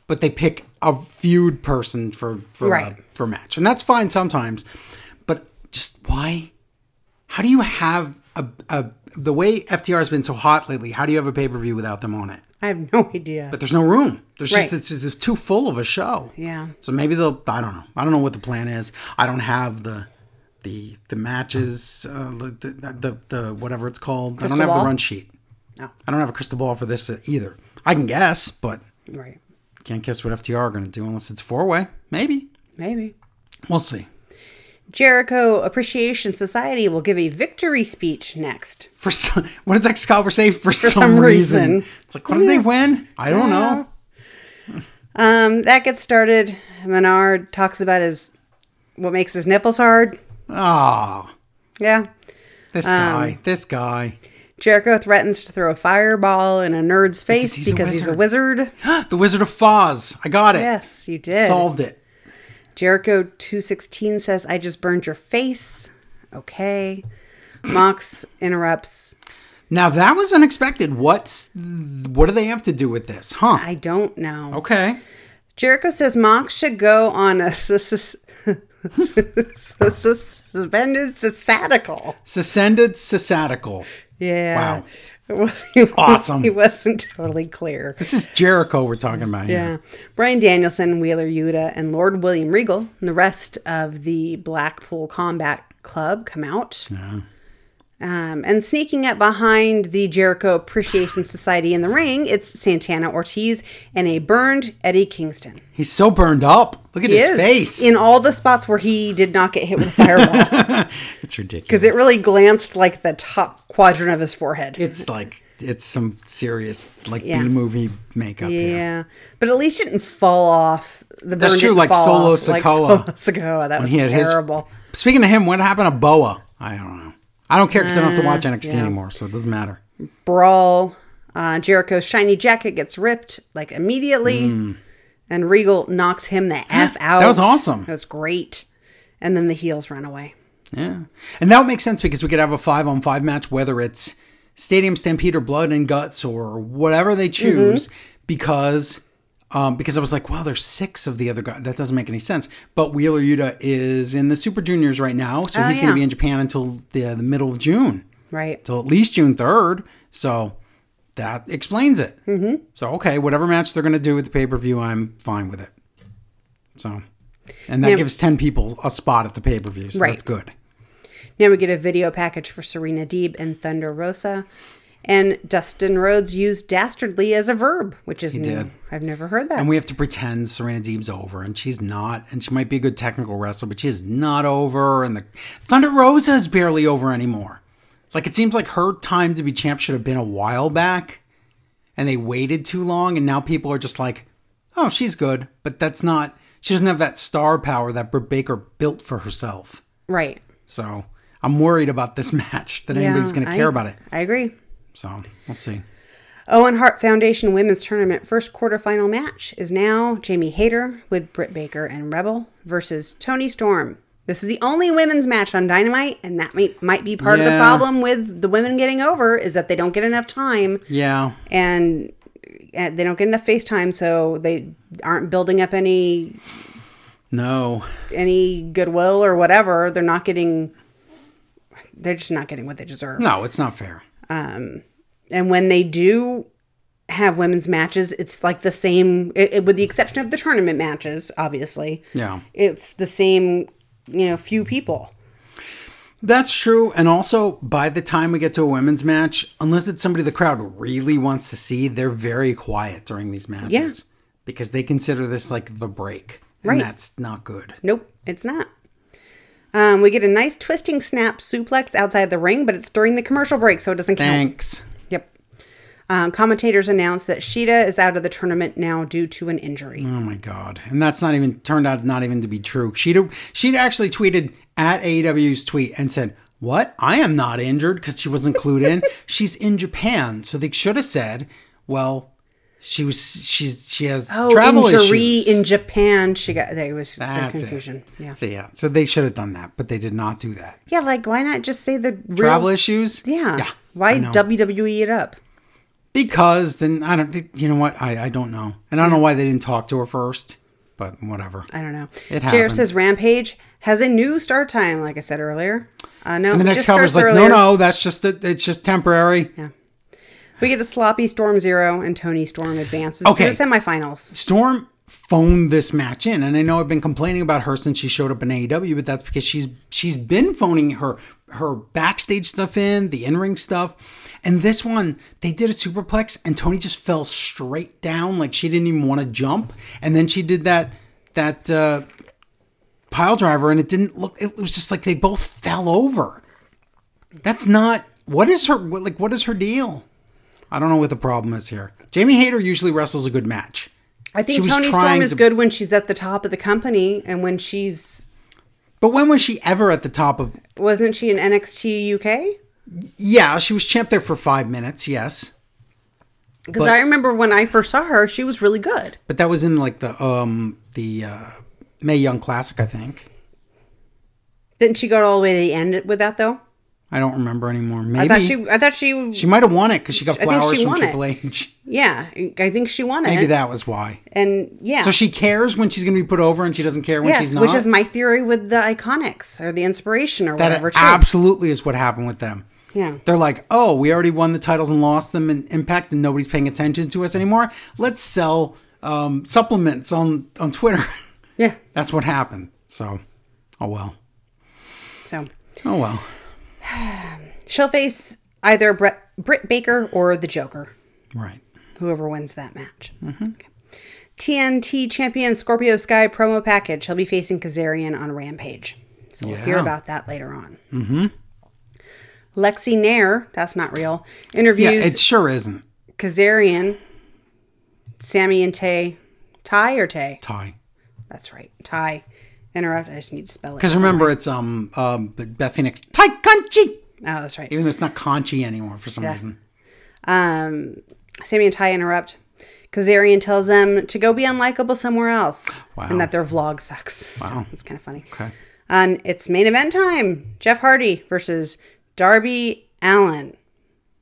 but they pick a feud person for for Right. a, for match, and that's fine sometimes. But just why? How do you have a, a the way FTR has been so hot lately? How do you have a pay per view without them on it? I have no idea. But there's no room. There's Right. just it's, it's too full of a show. Yeah. So maybe they'll. I don't know. I don't know what the plan is. I don't have the the the matches. Uh, the, the the the whatever it's called. I don't have ball? the run sheet. No. I don't have a crystal ball for this uh, either. I can guess, but Right. can't guess what FTR are going to do unless it's four way. Maybe Maybe. we'll see. Jericho Appreciation Society will give a victory speech next. For some, what does Excalibur say? For, some, some reason. reason. it's like, what did they win? I don't know. Um, that gets started. Menard talks about his what makes his nipples hard. Ah, Yeah. this Um, guy, this guy. Jericho threatens to throw a fireball in a nerd's face he's a because he's a wizard. the Wizard of Foz. I got it. Yes, you did. Solved it. Jericho 216 says, I just burned your face. Okay. Mox interrupts. Now that was unexpected. What's what do they have to do with this? Huh? I don't know. Okay. Jericho says Mox should go on a sus- sus- sus- suspended sabbatical. Suspended sabbatical. Yeah. Wow. It was- wasn't- Awesome. He wasn't totally clear. This is Jericho we're talking about here. Yeah. Bryan Danielson, Wheeler Yuta, and Lord William Regal, and the rest of the Blackpool Combat Club come out. Um, and sneaking up behind the Jericho Appreciation Society in the ring, it's Santana Ortiz and a burned Eddie Kingston. He's so burned up. Look at He his is face. in all the spots where he did not get hit with a fireball it's ridiculous. because it really glanced like the top quadrant of his forehead. It's like it's some serious like Yeah. B movie makeup. here. yeah, but at least it didn't fall off. The That's true, like Solo off like. Solo Sikoa. That was He had his- terrible. Speaking of him, what happened to Boa? I don't know. I don't care because I don't have to watch NXT Uh, yeah. anymore, so it doesn't matter. brawl. Uh, Jericho's shiny jacket gets ripped like immediately, and Regal knocks him the f out. That was awesome. That was great. And then the heels run away. Yeah. And that would make sense because we could have a five on five match, whether it's Stadium Stampede or Blood and Guts or whatever they choose, Mm-hmm. because um, because I was like, well, there's six of the other guys. That doesn't make any sense. But Wheeler Yuta is in the Super Juniors right now, so Oh, he's going to be in Japan until the, the middle of June, Right. till at least June 3rd. So that explains it. Mm-hmm. So, okay, whatever match they're going to do with the pay per view, I'm fine with it. So, and that Yeah. gives 10 people a spot at the pay per view. So Right. that's good. Now we get a video package for Serena Deeb and Thunder Rosa. And Dustin Rhodes used dastardly as a verb, which is new. did. I've never heard that. And we have to pretend Serena Deeb's over, and she's not. And she might be a good technical wrestler, but she is not over. And the Thunder Rosa is barely over anymore. Like it seems like her time to be champ should have been a while back, and they waited too long. And now people are just like, "Oh, she's good," but that's not. She doesn't have that star power that Britt Baker built for herself. right. So I'm worried about this match that anybody's going to I- care about it. I agree. So we'll see. Owen Hart Foundation Women's Tournament first quarterfinal match is now Jamie Hayter with Britt Baker and Rebel versus Toni Storm. This is the only women's match on Dynamite, and that might, might be part of the problem with the women getting over is that they don't get enough time Yeah, and, and they don't get enough face time, so they aren't building up any no, any goodwill or whatever. They're not getting. They're just not getting what they deserve. no, it's not fair. Um, and when they do have women's matches it's like the same it, it- with the exception of the tournament matches obviously Yeah. it's the same you know few people That's true. And also, by the time we get to a women's match, unless it's somebody the crowd really wants to see, they're very quiet during these matches. Yeah. Because they consider this like the break. And Right. that's not good. nope it's not um, we get a nice twisting snap suplex outside the ring but it's during the commercial break so it doesn't count Thanks. yep um, commentators announce that Shida is out of the tournament now due to an injury. Oh my god. And that's not even turned out not even to be true. She'd she'd actually tweeted at AEW's tweet and said, What? I am not injured because she wasn't clued in. She's in Japan. So they should have said, Well, she was she's she has Oh, travel injury issues. in Japan. She got there was some That's it. confusion. Yeah, So yeah, so they should have done that, but they did not do that. yeah. Like, why not just say the real, Travel issues? Yeah. Yeah. Why WWE it up? Because then I don't. You know what? I I don't know, and I don't know why they didn't talk to her first. but whatever. I don't know. It JR says Rampage has a new start time, like I said earlier. Uh, no, And the next cover's like, no, earlier. no, that's just a, it's just temporary. Yeah. We get a sloppy Storm Zero and Toni Storm advances Okay. to the semifinals. Storm phoned this match in, and I know I've been complaining about her since she showed up in AEW, but that's because she's she's been phoning her her backstage stuff in, the in ring stuff, and this one they did a superplex, and Toni just fell straight down like she didn't even want to jump, and then she did that that uh, pile driver, and it didn't look. It was just like they both fell over. That's not what is her what, like. What is her deal? I don't know what the problem is here. Jamie Hayter usually wrestles a good match. I think Toni Storm is to- good when she's at the top of the company and when she's But when was she ever at the top of? wasn't she in NXT UK? Yeah, she was champ there for five minutes. Yes, Because I remember when I first saw her, she was really good. but that was in like the um the uh, Mae Young Classic, I think. Didn't she go all the way to the end with that though? I don't remember anymore. Maybe I thought she. I thought she. she might have won it because she got flowers she from won it. Triple H. yeah, I think she won it. Maybe that was why. And yeah, So she cares when she's going to be put over, and she doesn't care when yes, she's not. which is my theory with the IIconics or the IInspiration or that whatever. too. absolutely is what happened with them. Yeah. They're like, oh, we already won the titles and lost them in Impact, and nobody's paying attention to us anymore. Let's sell um, supplements on on Twitter. Yeah. That's what happened. So, oh well. So Oh well. she'll face either Brett, Britt Baker or the Joker. Right. whoever wins that match. Mm-hmm. Okay. TNT champion Scorpio Sky promo package. He'll be facing Kazarian on Rampage. So we'll hear about that later on. Mm-hmm. Lexy Nair, that's not real, interviews Yeah, it sure isn't. Kazarian, Sammy and Tay. Ty or Tay? Ty. That's right. Ty. Interrupt. I just need to spell it. Because remember, it's um um Beth Phoenix Ty Conchi. Oh, that's right. Even though it's not Conchi anymore for some reason. Um, Sammy and Ty interrupt. Kazarian tells them to go be unlikable somewhere else, Wow. and that their vlog sucks. Wow. So it's kind of funny. Okay. And it's main event time: Jeff Hardy versus Darby Allin.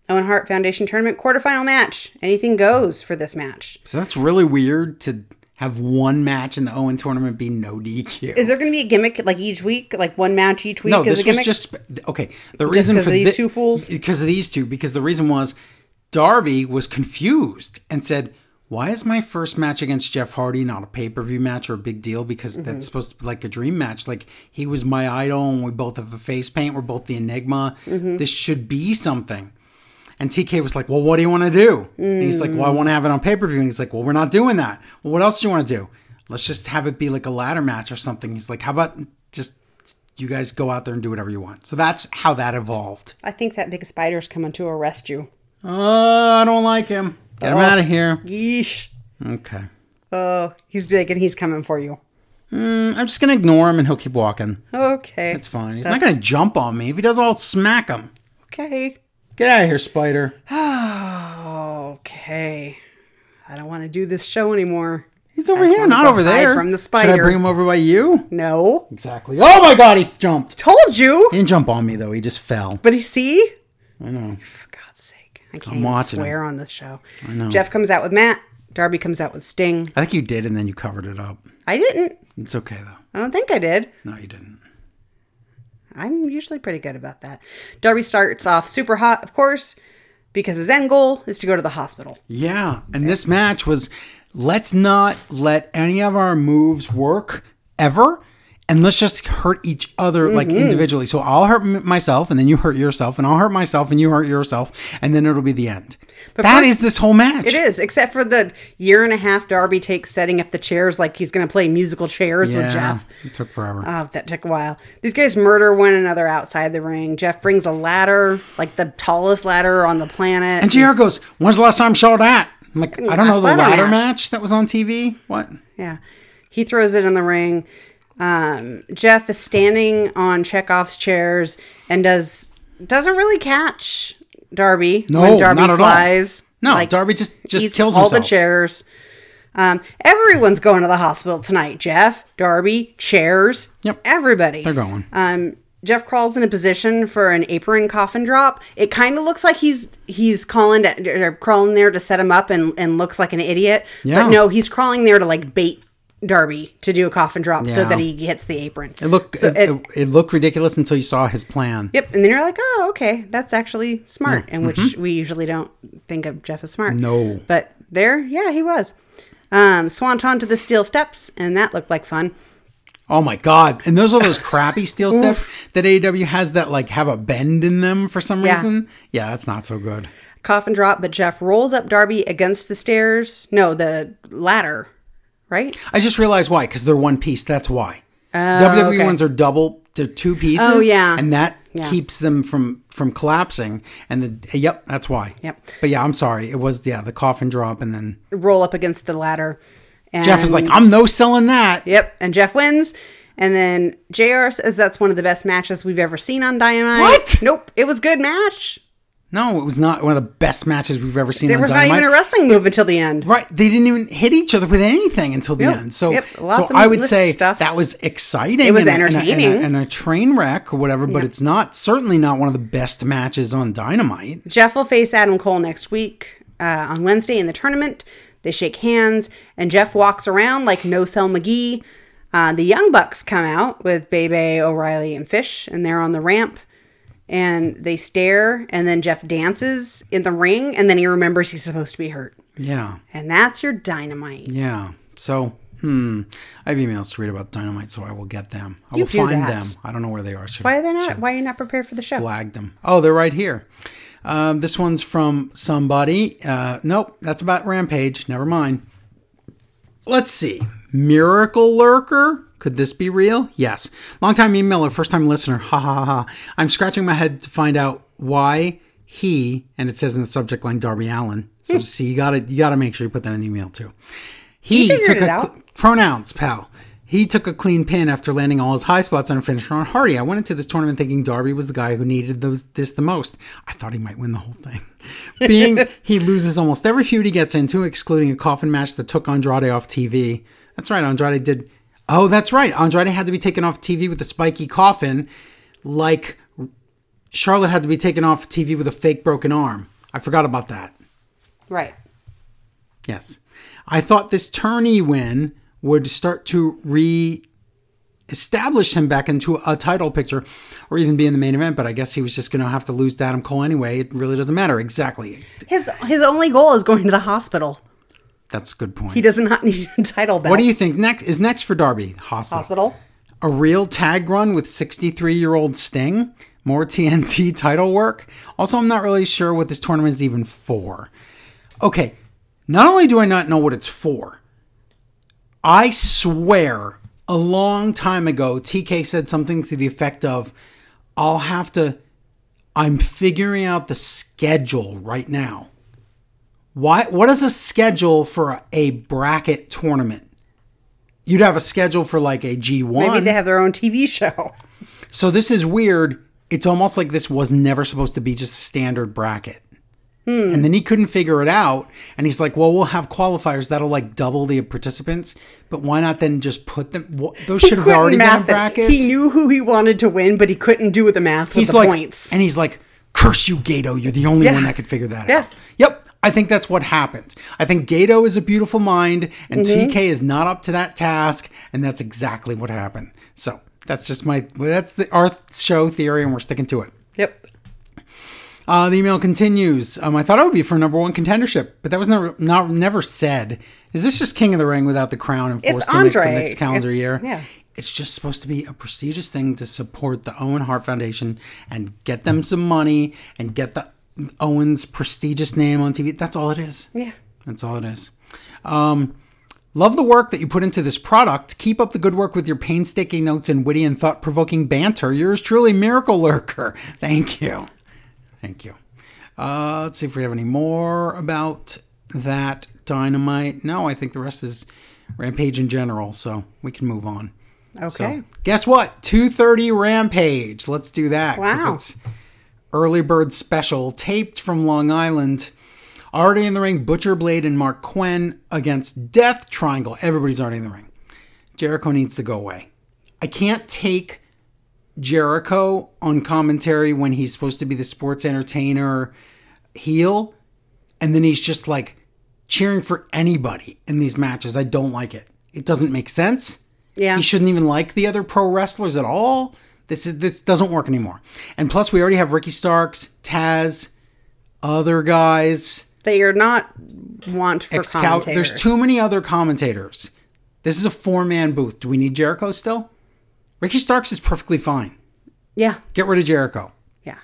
Owen Hart Foundation Tournament quarterfinal match. Anything goes for this match. So that's really weird to have one match in the Owen tournament be no DQ. Is there going to be a gimmick like each week, like one match each week? no, is this was just okay. The reason for of these thi- two fools? because of these two, because the reason was Darby was confused and said, "Why is my first match against Jeff Hardy not a pay per view match or a big deal? Because Mm-hmm. that's supposed to be like a dream match. Like he was my idol, and we both have the face paint. We're both the enigma. Mm-hmm. This should be something." And TK was like, "Well, what do you want to do?" And he's like, "Well, I want to have it on pay per view." And he's like, "Well, we're not doing that. Well, what else do you want to do? Let's just have it be like a ladder match or something." He's like, "How about just you guys go out there and do whatever you want?" So that's how that evolved. I think that big spider's coming to arrest you. Oh, I don't like him. Get him out of here. Yeesh. Okay. Oh, he's big and he's coming for you. Mm, I'm just gonna ignore him and he'll keep walking. Okay. It's fine. He's not gonna jump on me. If he does, I'll smack him. Okay. Get out of here, Spider. Okay. I don't want to do this show anymore. He's over I just here, wanna not go over hide there. from the spider. Should I bring him over by you? No. Exactly. Oh my God, he jumped. Told you. He didn't jump on me though. He just fell. But he see? I know. For God's sake. I can't even watching swear on this show. I know. Jeff comes out with Matt. Darby comes out with Sting. I think you did, and then you covered it up. I didn't. It's okay though. I don't think I did. No, you didn't. I'm usually pretty good about that. Darby starts off super hot, of course, because his end goal is to go to the hospital. Yeah, and this match was let's not let any of our moves work ever. And let's just hurt each other like Mm-hmm. individually. So I'll hurt m- myself, and then you hurt yourself, and I'll hurt myself, and you hurt yourself, and then it'll be the end. That is first- this whole match. It is, except for the year and a half Darby takes setting up the chairs like he's going to play musical chairs Yeah, with Jeff. it took forever. Oh, that took a while. These guys murder one another outside the ring. Jeff brings a ladder, like the tallest ladder on the planet. and JR goes, "When's the last time I saw that?" I'm like, "I don't know the ladder ladder match. match that was on TV. What?" Yeah. He throws it in the ring. Um, Jeff is standing on Chekhov's chairs and does doesn't really catch Darby No, when Darby not at all. flies. No, Darby just just kills all himself. the chairs. Um, everyone's going to the hospital tonight. Jeff, Darby, chairs. Yep. Everybody. They're going. Um, Jeff crawls in a position for an apron coffin drop. It kind of looks like he's he's calling to, crawling there to set him up and, and looks like an idiot. Yeah. But no, he's crawling there to like bait Darby to do a coffin drop so that he hits the apron. It looked So it, it- it, looked ridiculous until you saw his plan. Yep, and then you're like, oh, okay, that's actually smart, and which we usually don't think of Jeff as smart. Mm-hmm. No. but there, yeah, he was. Um, swanton to the steel steps, and that looked like fun. Oh my god! And those are those crappy steel steps that AEW has that like have a bend in them for some Yeah. reason. Yeah, that's not so good. Coffin drop, but Jeff rolls up Darby against the stairs. No, the ladder, right? I just realized why because they're one piece. That's why. WWE Oh, okay. ones are double. They're two oh, pieces. Oh, yeah. and that Yeah. keeps them from from collapsing. And the yep, that's why. Yep. But yeah, I'm sorry. It was yeah the coffin drop, and then Roll up against the ladder. And, Jeff is like, I'm no selling that. Yep, and Jeff wins. And then JR says that's one of the best matches we've ever seen on Dynamite. What? Nope, it was good match. No, it was not one of the best matches we've ever seen. There was not even a wrestling move until the end. Right, they didn't even hit each other with anything until the Yep, end. So, yep, so of I would say stuff. that was exciting. It was and a- and a- and a- entertaining. and a, train wreck or whatever. But it's not certainly not one of the best matches on Dynamite. Jeff will face Adam Cole next week uh, on Wednesday in the tournament. They shake hands, and Jeff walks around like No Cell McGee. Uh, the Young Bucks come out with Bay Bay, O'Reilly, and Fish, and they're on the ramp. And they stare, and then Jeff dances in the ring, and then he remembers he's supposed to be hurt. Yeah, And that's your dynamite. yeah. So, hmm, I have emails to read about Dynamite, so I will get them. I You will find that. them. I don't know where they are. Should, Why are they not? Why are you not prepared for the show? flagged them. Oh, they're right here. Um, this one's from somebody. Uh, nope, that's about Rampage. Never mind. Let's see. Miracle Lurker? Could this be real? Yes. Long time emailer, first time listener. Ha ha ha ha. I'm scratching my head to find out why he, and it says in the subject line Darby Allin. So hmm. see, you gotta you gotta make sure you put that in the email too. He, figured took it a cl- pronouns, pal. He took a clean pin after landing all his high spots on a finisher on Hardy. I went into this tournament thinking Darby was the guy who needed those this the most. I thought he might win the whole thing. Being he loses almost every feud he gets into, excluding a coffin match that took Andrade off TV. That's right, Andrade did. Oh, that's right. Andrade had to be taken off TV with a spiky coffin, like Charlotte had to be taken off TV with a fake broken arm. I forgot about that. Right. Yes. I thought this tourney win would start to re establish him back into a title picture or even be in the main event, but I guess he was just going to have to lose to Adam Cole anyway. It really doesn't matter. Exactly. His his only goal is going to the hospital. That's a good point. He does not need a title belt. what do you think next is next for Darby? Hospital. hospital? A real tag run with 63 year old Sting? More TNT title work? Also, I'm not really sure what this tournament is even for. Okay, not only do I not know what it's for, I swear a long time ago, TK said something to the effect of, I'll have to, I'm figuring out the schedule right now. Why, what is a schedule for a, bracket tournament? You'd have a schedule for like a G1. Maybe they have their own TV show. So this is weird. It's almost like this was never supposed to be just a standard bracket. Hmm. And then he couldn't figure it out. And he's like, well, we'll have qualifiers that'll like double the participants. But why not then just put them? wha- Those should have already been in math it. brackets. He knew who he wanted to win, but he couldn't do with the math with he's the like, points. and he's like, curse you, Gato. You're the only Yeah. one that could figure that out. Yeah. out. I think that's what happened. I think Gato is a beautiful mind, and Mm-hmm. TK is not up to that task, and that's exactly what happened. So that's just my that's the our show theory, and we're sticking to it. Yep. Uh, the email continues. Um, I thought it would be for number one contendership, but that was never not never said. Is this just King of the Ring without the crown and forced gimmick for Andre. next calendar It's- year? yeah. It's just supposed to be a prestigious thing to support the Owen Hart Foundation and get them some money and get the Owen's prestigious name on TV. That's all it is. Yeah. That's all it is. Um, love the work that you put into this product. Keep up the good work with your painstaking notes and witty and thought provoking banter. Yours truly, Miracle Lurker. Thank you. Thank you. Uh, let's see if we have any more about that dynamite. No, I think the rest is Rampage in general, so we can move on. Okay. So, guess what? 230 Rampage. Let's do that. Wow. Early bird special taped from Long Island. Already in the ring, Butcher Blade and Marq Quen against Death Triangle. Everybody's already in the ring. Jericho needs to go away. I can't take Jericho on commentary when he's supposed to be the sports entertainer heel, and then he's just like cheering for anybody in these matches. I don't like it. It doesn't make sense. Yeah. He shouldn't even like the other pro wrestlers at all. This is this doesn't work anymore. And plus, we already have Ricky Starks, Taz, other guys. They are not want for Excal- commentators. There's too many other commentators. This is a four man booth. Do we need Jericho still? Ricky Starks is perfectly fine. Yeah, Get rid of Jericho. yeah.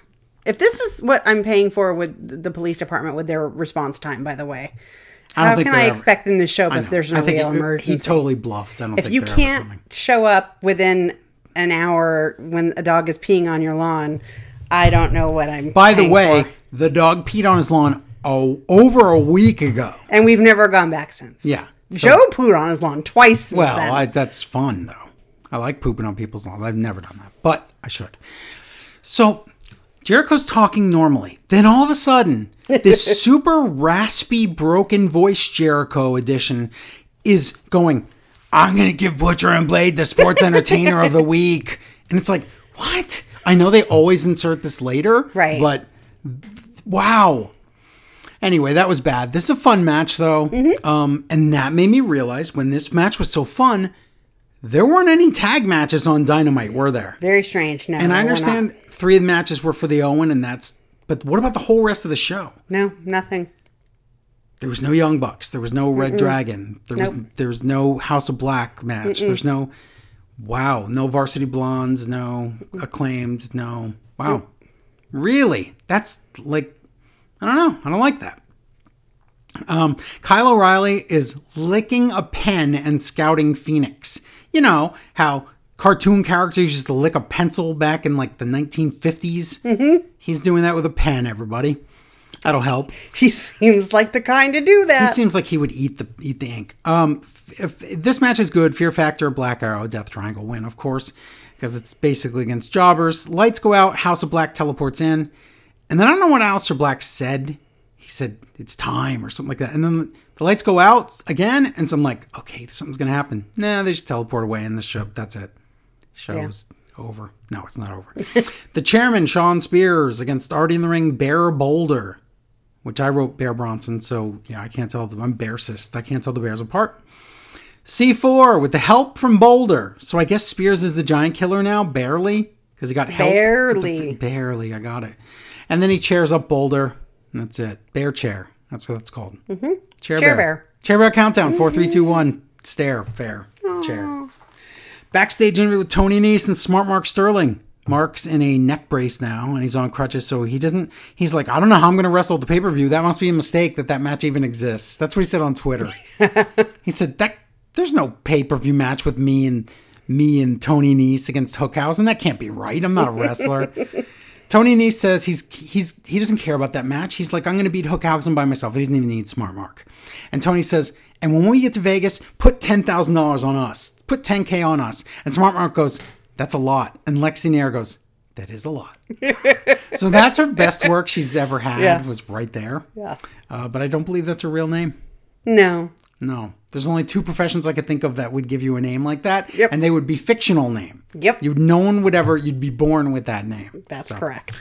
If this is what I'm paying for with the police department with their response time, by the way, how can I ever- expect them to show up if there's no real it- emergency? He totally bluffed. I don't if you can't show up within an hour when a dog is peeing on your lawn, I don't know what I'm. By the way, for. the dog peed on his lawn oh, over a week ago. and we've never gone back since. Yeah. So- Joe pooed on his lawn twice since Well. I, that's fun though. I like pooping on people's lawns. I've never done that, but I should. So Jericho's talking normally. Then all of a sudden, this super raspy, broken voice Jericho edition is going, I'm to give Butcher and Blade the sports entertainer of the week. And it's like, what? I know they always insert this later. Right. But wow. Anyway, that was bad. This is a fun match, though. Um, and that made me realize when this match was so fun, there weren't any tag matches on Dynamite, were there? Very strange. No, And I understand three of the matches were for the Owen, and that's. But what about the whole rest of the show? No, nothing. There was no Young Bucks. There was no Red Dragon. There was there was no House of Black match. There's no. Wow, no Varsity Blondes. No acclaimed. No. Wow, really? That's like, I don't know. I don't like that. Um, Kyle O'Reilly is licking a pen and scouting Phoenix. You know how cartoon characters used to lick a pencil back in like the 1950s? Mm-hmm. He's doing that with a pen, everybody. That'll help. He seems like the kind to do that. He seems like he would eat the eat the ink. Um, if, if this match is good, Fear Factor, Black Arrow, Death Triangle win, of course, because it's basically against jobbers. Lights go out, House of Black teleports in, and then I don't know what Aleister Black said. He said it's time or something like that, and then the lights go out again, and so I'm like, okay, something's gonna happen. Nah, they just teleport away in the show. That's it. Show's over. No, it's not over. the chairman, Shawn Spears, against Artie in the Ring, Bear Boulder which I wrote Bear Bronson, so yeah, I can't tell them. I'm Bearsist. I can't tell the Bears apart. C4 with the help from Boulder. So I guess Spears is the giant killer now, barely, because he got help. Barely. barely, I got it. And then he chairs up Boulder, and that's it. Bear chair. That's what it's called. Mm-hmm. Chair, Chair bear. bear. Chair bear countdown. Four, three, two, one. Stare. Fair. Chair. Backstage interview with Tony Nese and Smart Mark Sterling. Mark's in a neck brace now, and he's on crutches, so he doesn't. He's like, I don't know how I'm going to wrestle the pay per view. That must be a mistake that that match even exists. That's what he said on Twitter. he said that there's no pay per view match with me and me and Tony Nese against Hookhausen. That can't be right. I'm not a wrestler. Tony Nese says he's he's he doesn't care about that match. He's like, I'm going to beat Hookhausen by myself. He doesn't even need Smart Mark. And Tony says, and when we get to Vegas, put ten thousand dollars on us. Put 10k on us. And Smart Mark goes, that's a lot. And Lexy Nair goes, that is a lot. so that's her best work she's ever had. Yeah. Was right there. Yeah. Uh, but I don't believe that's her real name. No. No. There's only two professions I could think of that would give you a name like that. Yep. And they would be fictional name. Yep. You no one would ever you'd be born with that name. That's So. correct.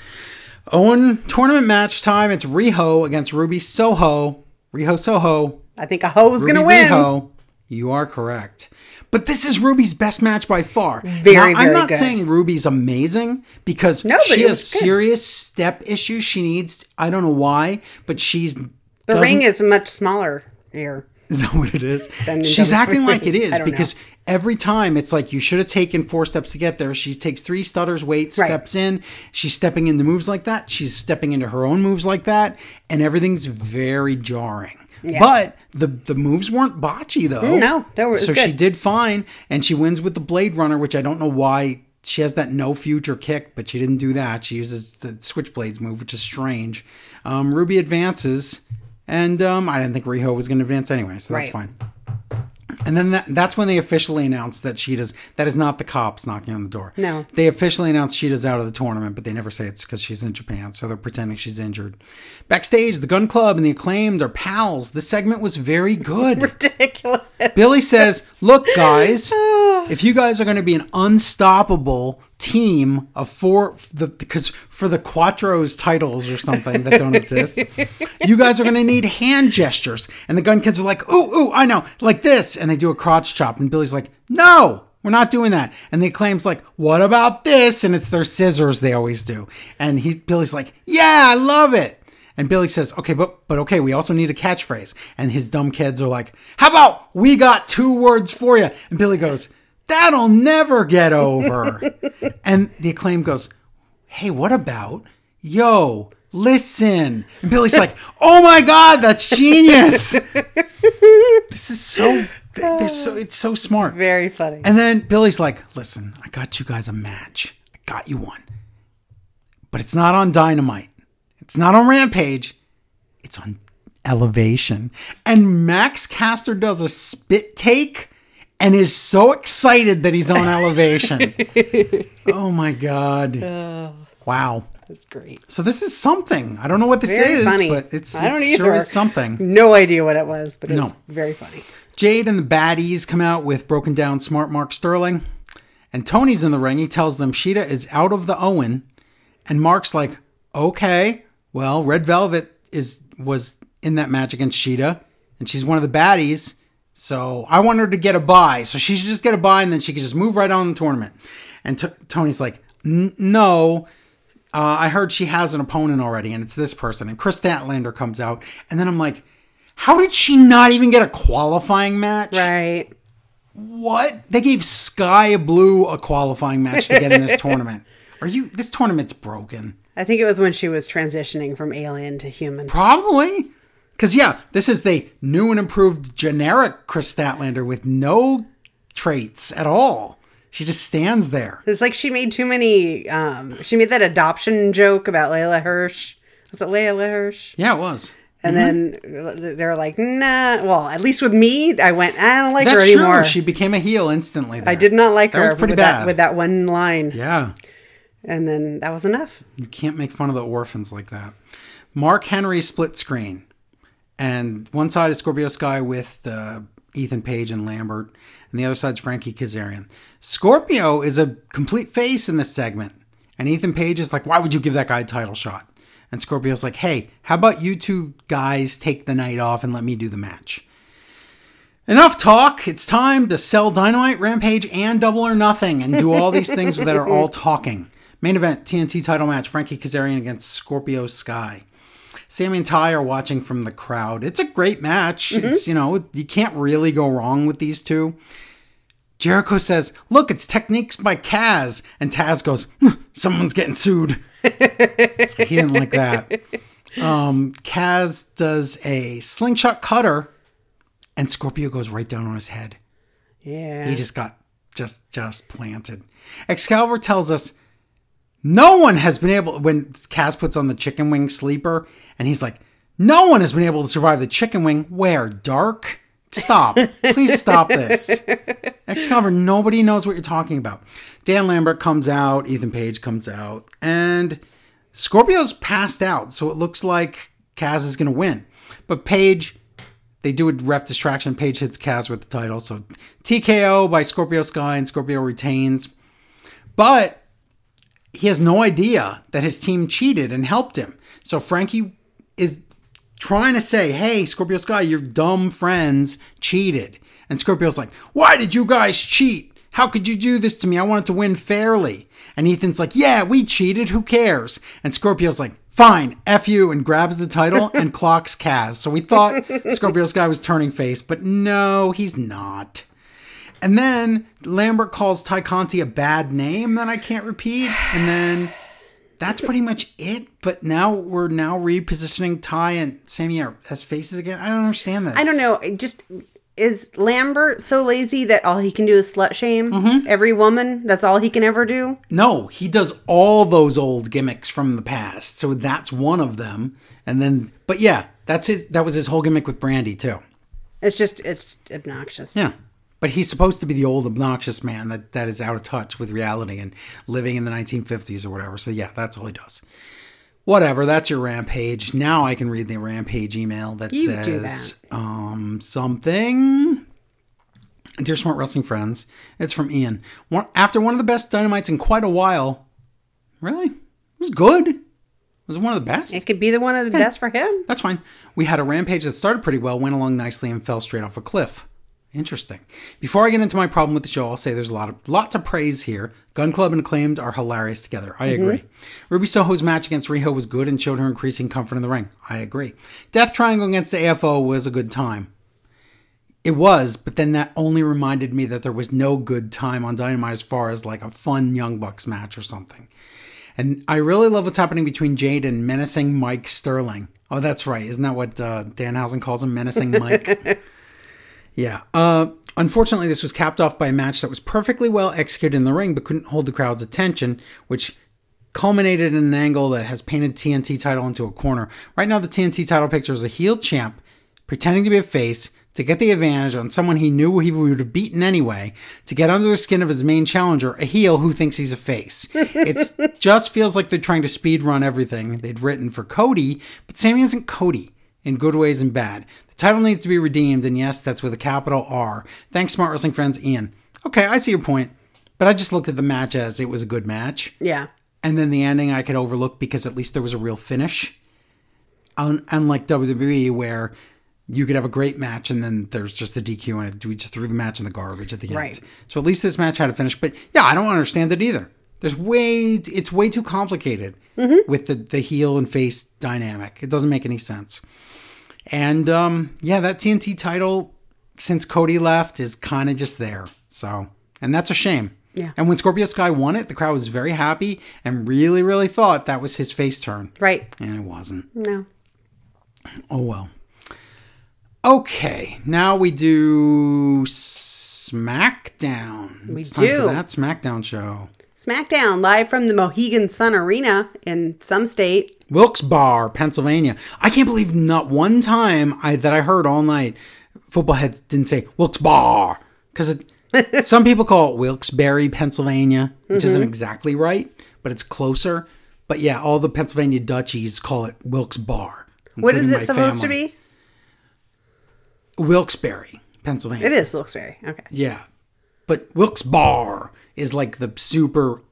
Owen tournament match time. It's Riho against Ruby Soho. Riho Soho. I think a hoe's Ruby gonna win. Riho. You are correct. But this is Ruby's best match by far. Very, now, I'm very not good. saying Ruby's amazing because No, she has serious step issues. She needs. I don't know why, but she's. The ring is much smaller here. Is that what it is? She's acting like it is because every time it's like you should have taken four steps to get there. She takes three stutters, waits, Right. steps in. She's stepping into moves like that. She's stepping into her own moves like that, and everything's very jarring. But the the moves weren't botchy though. no, they were- so she did fine, and she wins with the Blade Runner, which I don't know why. She has that no future kick, but she didn't do that. She uses the Switchblades move, which is strange. Um, Ruby advances, and um, I didn't think Riho was going to advance anyway, so that's Right. fine. And then that, that's when they officially announced that Shida's that is not the cops knocking on the door. No. they officially announced Shida's out of the tournament, but they never say it's because she's in Japan, so they're pretending she's injured. Backstage, the Gun Club and the Acclaimed are pals. This segment was very good. Ridiculous. Billy says, "Look, guys, if you guys are going to be an unstoppable team of four, the because for the Quattros titles or something that don't exist, you guys are going to need hand gestures. And the gun kids are like, ooh, ooh, I know, like this, and they do a crotch chop, and Billy's like, no. We're not doing that. And the acclaim's like, what about this? And it's their scissors they always do. And he Billy's like, yeah, I love it. And Billy says, okay, but but okay, we also need a catchphrase. And his dumb kids are like, how about we got two words for you? And Billy goes, that'll never get over. and the acclaim goes, hey, what about yo, listen? And Billy's like, oh my God, that's genius. this is so, they're so it's so smart. Very funny. And then Billy's like, listen, I got you guys a match. I got you one. But it's not on Dynamite. It's not on Rampage. It's on Elevation. And Max Caster does a spit take and is so excited that he's on Elevation. oh my God. Oh. Wow. That's great. So this is something. I don't know what this Very is, funny. but it's, I don't it sure is something. No idea what it was, but it's No. very funny. Jade and the baddies come out with broken down smart Mark Sterling. And Tony's in the ring. He tells them Shida is out of the Owen. And Mark's like, okay, well, Red Velvet is was in that match against Shida. And she's one of the baddies. So I want her to get a buy. So she should just get a buy and then she could just move right on in the tournament. And T- Tony's like, no. Uh, I heard she has an opponent already, and it's this person. And Kris Statlander comes out, and then I'm like, how did she not even get a qualifying match? Right. What? They gave Sky Blue a qualifying match to get in this tournament. Are you? This tournament's broken. I think it was when she was transitioning from alien to human. Probably. Because, yeah, this is the new and improved generic Kris Statlander with no traits at all. She just stands there. It's like she made too many. Um, she made that adoption joke about Leyla Hirsch. Was it Leyla Hirsch? Yeah, it was. And then they're like, nah. Well, at least with me, I went, I don't like her That's anymore. true. She became a heel instantly. There. I did not like That her was pretty with, bad. That, with that one line. Yeah. And then that was enough. You can't make fun of the orphans like that. Mark Henry split screen. And one side is Scorpio Sky with uh, Ethan Page and Lambert, and the other side's Frankie Kazarian. Scorpio is a complete face in this segment. And Ethan Page is like, why would you give that guy a title shot? And Scorpio's like, hey, how about you two guys take the night off and let me do the match? Enough talk. It's time to sell Dynamite, Rampage, and Double or Nothing and do all these things that are all talking. Main event TNT title match Frankie Kazarian against Scorpio Sky. Sammy and Ty are watching from the crowd. It's a great match. It's, you know, you can't really go wrong with these two. Jericho says, Look, it's techniques by Kaz. And Taz goes, "Hmm, Someone's getting sued. So he didn't like that. Um, Kaz does a slingshot cutter, and Scorpio goes right down on his head. Yeah. He just got just just planted. Excalibur tells us no one has been able when Kaz puts on the chicken wing sleeper and he's like, no one has been able to survive the chicken wing. Where dark? Stop. Please stop this. Excalibur, nobody knows what you're talking about. Dan Lambert comes out, Ethan Page comes out, and Scorpio's passed out, so it looks like Kaz is gonna win. But Page they do a ref distraction. Page hits Kaz with the title. So TKO by Scorpio Sky and Scorpio retains. But he has no idea that his team cheated and helped him. So Frankie is trying to say, hey, Scorpio Sky, your dumb friends cheated. And Scorpio's like, why did you guys cheat? How could you do this to me? I wanted to win fairly. And Ethan's like, yeah, we cheated. Who cares? And Scorpio's like, fine, F you, and grabs the title and clocks Kaz. So we thought Scorpio Sky was turning face, but no, he's not. And then Lambert calls Ty Conti a bad name that I can't repeat. And then that's pretty much it. But now we're now repositioning Ty and Sammy as faces again. I don't understand this. I don't know. it Just is Lambert so lazy that all he can do is slut shame Mm-hmm. every woman? That's all he can ever do. No, he does all those old gimmicks from the past. So that's one of them. And then, but yeah, that's his. That was his whole gimmick with Brandy too. It's just it's obnoxious. Yeah. But he's supposed to be the old obnoxious man that, that is out of touch with reality and living in the 1950s or whatever. So yeah, that's all he does. Whatever, that's your rampage. Now I can read the rampage email that You says um something. Dear Smart Wrestling Friends, it's from Ian. One, after one of the best dynamites in quite a while, really? It was good. It was one of the best. It could be the one of the best for him. That's fine. We had a rampage that started pretty well, went along nicely, and fell straight off a cliff. Interesting. Before I get into my problem with the show, I'll say there's a lot of lot to praise here. Gun Club and Acclaimed are hilarious together. I agree. Ruby Soho's match against Riho was good and showed her increasing comfort in the ring. I agree. Death Triangle against the AFO was a good time. It was, but then that only reminded me that there was no good time on Dynamite as far as like a fun Young Bucks match or something. And I really love what's happening between Jade and menacing Mike Sterling. Oh, that's right. Isn't that what uh, Danhausen calls him? Menacing Mike? yeah. Uh, unfortunately, this was capped off by a match that was perfectly well executed in the ring, but couldn't hold the crowd's attention, which culminated in an angle that has painted TNT title into a corner. Right now, the TNT title picture is a heel champ pretending to be a face to get the advantage on someone he knew he would have beaten anyway, to get under the skin of his main challenger, a heel who thinks he's a face. It just feels like they're trying to speed run everything they'd written for Cody, but Sammy isn't Cody in good ways and bad. Title needs to be redeemed, and yes, that's with a capital R. Thanks, Smart Wrestling friends, Ian. Okay, I see your point, but I just looked at the match as it was a good match. Yeah. And then the ending I could overlook because at least there was a real finish. Un- unlike WWE, where you could have a great match and then there's just a DQ and it, we just threw the match in the garbage at the end. Right. So at least this match had a finish. But yeah, I don't understand it either. There's way it's way too complicated mm-hmm. with the the heel and face dynamic. It doesn't make any sense. And um, yeah, that TNT title since Cody left is kind of just there. So and that's a shame. Yeah. And when Scorpio Sky won it, the crowd was very happy and really, really thought that was his face turn. Right. And it wasn't. No. Oh well. Okay, now we do SmackDown. We It's time do. for that SmackDown show. SmackDown live from the Mohegan Sun Arena in some state. Wilkes Bar, Pennsylvania. I can't believe not one time I that I heard all night football heads didn't say Wilkes Bar because some people call it Wilkes-Barre, Pennsylvania, which Mm-hmm. isn't exactly right, but it's closer. But yeah, all the Pennsylvania Dutchies call it Wilkes Bar. What is it supposed family. to be? Wilkes-Barre, Pennsylvania. It is Wilkes-Barre. Okay. Yeah. But Wilkes Bar is like the super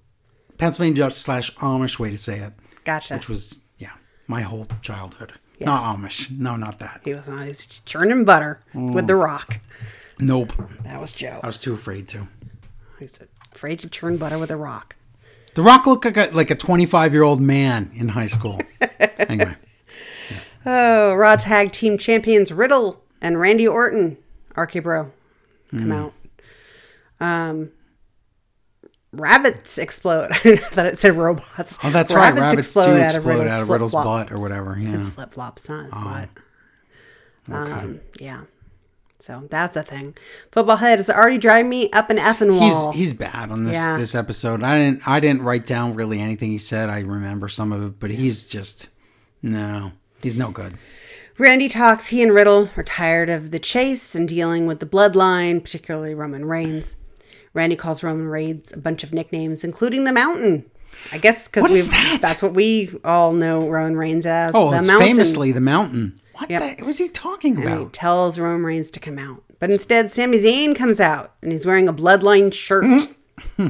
Pennsylvania Dutch slash Amish way to say it, Gotcha. which was, yeah, my whole childhood. Not Amish. No, not that. he was on. He's churning butter with Mm. the rock. Nope. That was Joe. I was too afraid to. He's afraid to churn butter with a rock. The Rock looked like a, like a 25 year old man in high school. anyway. Oh, Raw Tag Team Champions Riddle and Randy Orton, RK Bro, come Hmm. out. Um, rabbits explode. I thought it said robots. Oh, that's right. Rabbits do explode out of Riddle's butt or whatever. Yeah. It's flip flops, not his butt. Okay. Um, yeah. So that's a thing. Football head is already driving me up an effing He's wall. he's bad on this Yeah. this episode. I didn't I didn't write down really anything he said. I remember some of it, but he's just no. He's no good. Randy talks he and Riddle are tired of the chase and dealing with the bloodline, particularly Roman Reigns. Randy calls Roman Reigns a bunch of nicknames, including the Mountain. I guess because we that? that's what we all know Roman Reigns as. Oh, the Mountain. famously the mountain. What Yep. the was he talking And he about? tells Roman Reigns to come out. But instead, Sami Zayn comes out and he's wearing a bloodline shirt. Mm-hmm.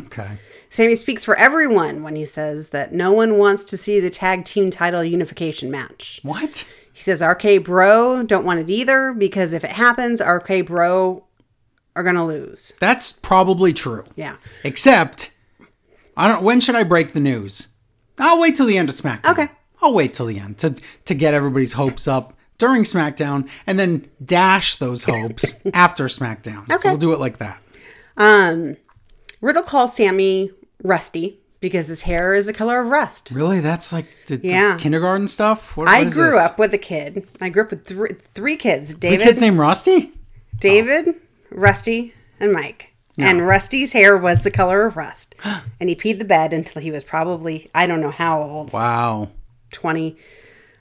Okay. Sami speaks for everyone when he says that no one wants to see the tag team title unification match. What? He says RK Bro don't want it either because if it happens, RK Bro are gonna lose. That's probably true. Yeah. Except, I don't. When should I break the news? I'll wait till the end of SmackDown. Okay. I'll wait till the end to to get everybody's hopes up during SmackDown, and then dash those hopes after SmackDown. So Okay. we'll do it like that. Um, Riddle calls Sami Rusty because his hair is the color of rust. Really, that's like the, the Yeah. kindergarten stuff. What, I what grew this? up with a kid. I grew up with three, three kids: David, kid's name Rusty. David, Rusty, and Mike. And Rusty's hair was the color of rust, and he peed the bed until he was probably I don't know how old, Wow, twenty.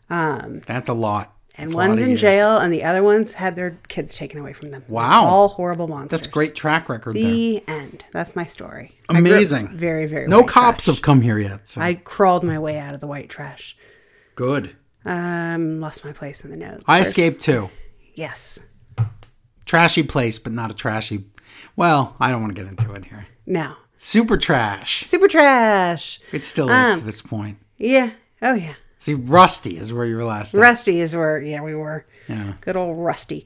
that's a lot. And That's a one's in years. jail, and the other ones had their kids taken away from them. They're Wow. all horrible monsters. That's great track record there. The end. That's my story. I grew up Amazing. Very, very. No cops trash. have come here yet. So I crawled my way out of the white trash. good. Um, lost my place in the notes. I escaped too. Yes. Trashy place, but not a trashy. Well, I don't want to get into it here. No. Super trash. Super trash. It still is Um, to this point. Yeah. Oh, yeah. See, Rusty is where you were last. at. Rusty is where, yeah, we were. Yeah. Good old Rusty.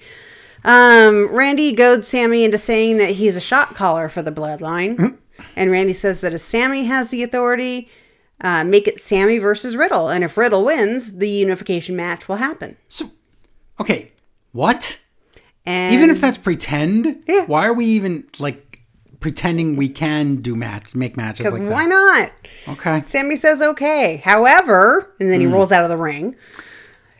Um, Randy goads Sami into saying that he's a shot caller for the bloodline. and Randy says that if Sami has the authority, uh, make it Sami versus Riddle. And if Riddle wins, the unification match will happen. So, okay, what? And Even if that's pretend, Yeah. why are we even like pretending we can do match, make matches like why that? not? Okay. Sami says okay. However, and then he Hmm. rolls out of the ring.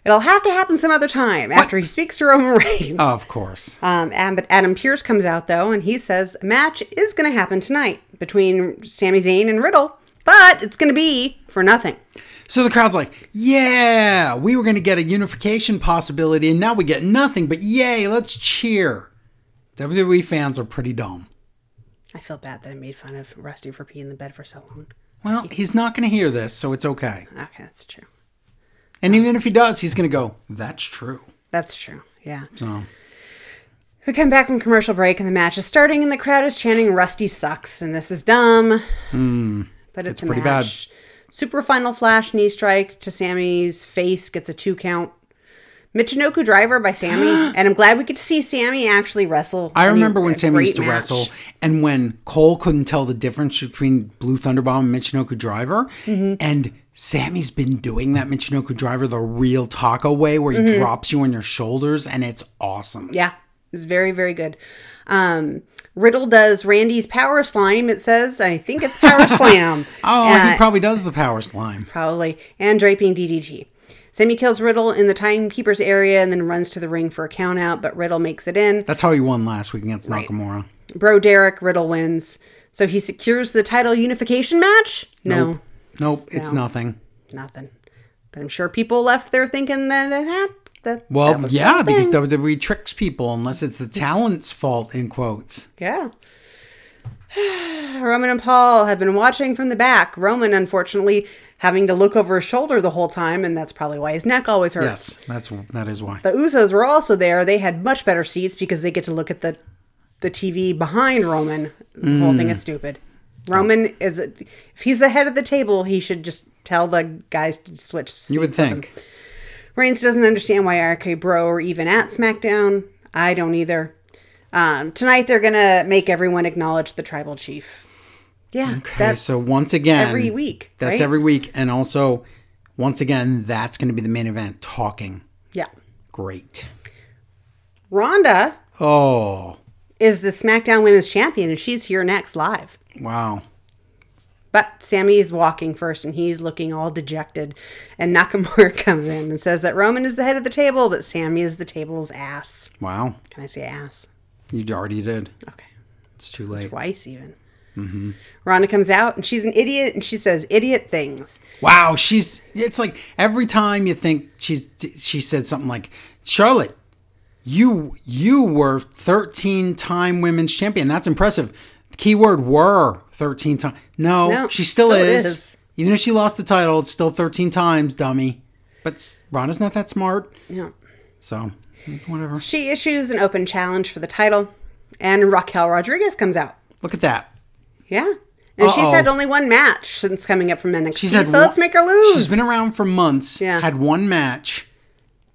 It'll have to happen some other time after he speaks to Roman Reigns. Oh, of course. Um, and, but Adam Pearce comes out though, and he says a match is going to happen tonight between Sami Zayn and Riddle, but it's going to be for nothing. So the crowd's like, "Yeah, we were going to get a unification possibility, and now we get nothing. But yay, let's cheer." WWE fans are pretty dumb. I feel bad that I made fun of Rusty for peeing in the bed for so long. Well, he's not going to hear this, so it's okay. Okay, that's true. And even if he does, he's going to go, "That's true." That's true. Yeah. So We come back from commercial break, and the match is starting, and the crowd is chanting "Rusty sucks," and this is dumb. but it's, Hmm. pretty match. Super final flash knee strike to Sami's face gets a two count. Michinoku driver by Sami, and I'm glad we get to see Sami actually wrestle. I mean, remember when Sami used to match. wrestle, and when Cole couldn't tell the difference between Blue Thunderbomb and Michinoku Driver, Mm-hmm. and Sami's been doing that Michinoku Driver the real taco way, where he drops you on your shoulders, and it's awesome. Mm-hmm. Yeah, it's very, very good. Um, Riddle does Randy's power slime. It says, I think it's power slam. Oh, Uh, he probably does the power slime. probably, and draping DDT. Sami kills Riddle in the timekeeper's area and then runs to the ring for a count out, but Riddle makes it in. That's how he won last week against Nakamura. Bro Derek, Riddle wins. So he secures the title unification match? No, Nope, it's No. nothing. nothing. But I'm sure people left there thinking that it happened. That, Well, that yeah, because. WWE tricks people unless it's the talent's fault, in quotes. Yeah. Roman and Paul have been watching from the back. Roman, unfortunately, having to look over his shoulder the whole time, and that's probably why his neck always hurts. Yes, that's that is why. The Usos were also there. They had much better seats because they get to look at the the TV behind Roman. The whole Mm. thing is stupid. Roman is if he's the head of the table, he should just tell the guys to switch. Seats You would him. Reigns doesn't understand why RK Bro are even at SmackDown. I don't either. Um, tonight they're gonna make everyone acknowledge the tribal chief. Yeah, Okay, so once again, every week, That's right? every week, and also, once again, that's going to be the main event. Talking, yeah. great. Ronda Oh, is the SmackDown Women's Champion, and she's here next live. wow. But Sami is walking first and he's looking all dejected. And Nakamura comes in and says that Roman is the head of the table, but Sami is the table's ass. Wow. Can I say ass? You already did. Okay. It's too late. Twice even. Mm-hmm. Ronda comes out and she's an idiot and she says idiot things. Wow, she's. It's like every time you think she's. She said something like, "Charlotte, you you were thirteen time women's champion. That's impressive." Keyword were thirteen times. No, No, she still, still is. is. Even if she lost the title, it's still thirteen times, dummy. But Ronda's not that smart, Yeah. so whatever. She issues an open challenge for the title and Raquel Rodriguez comes out. Look at that. Yeah. And she's Uh-oh. had only one match since coming up from NXT. She's had so one- let's make her lose. She's been around for months. Yeah. Had one match,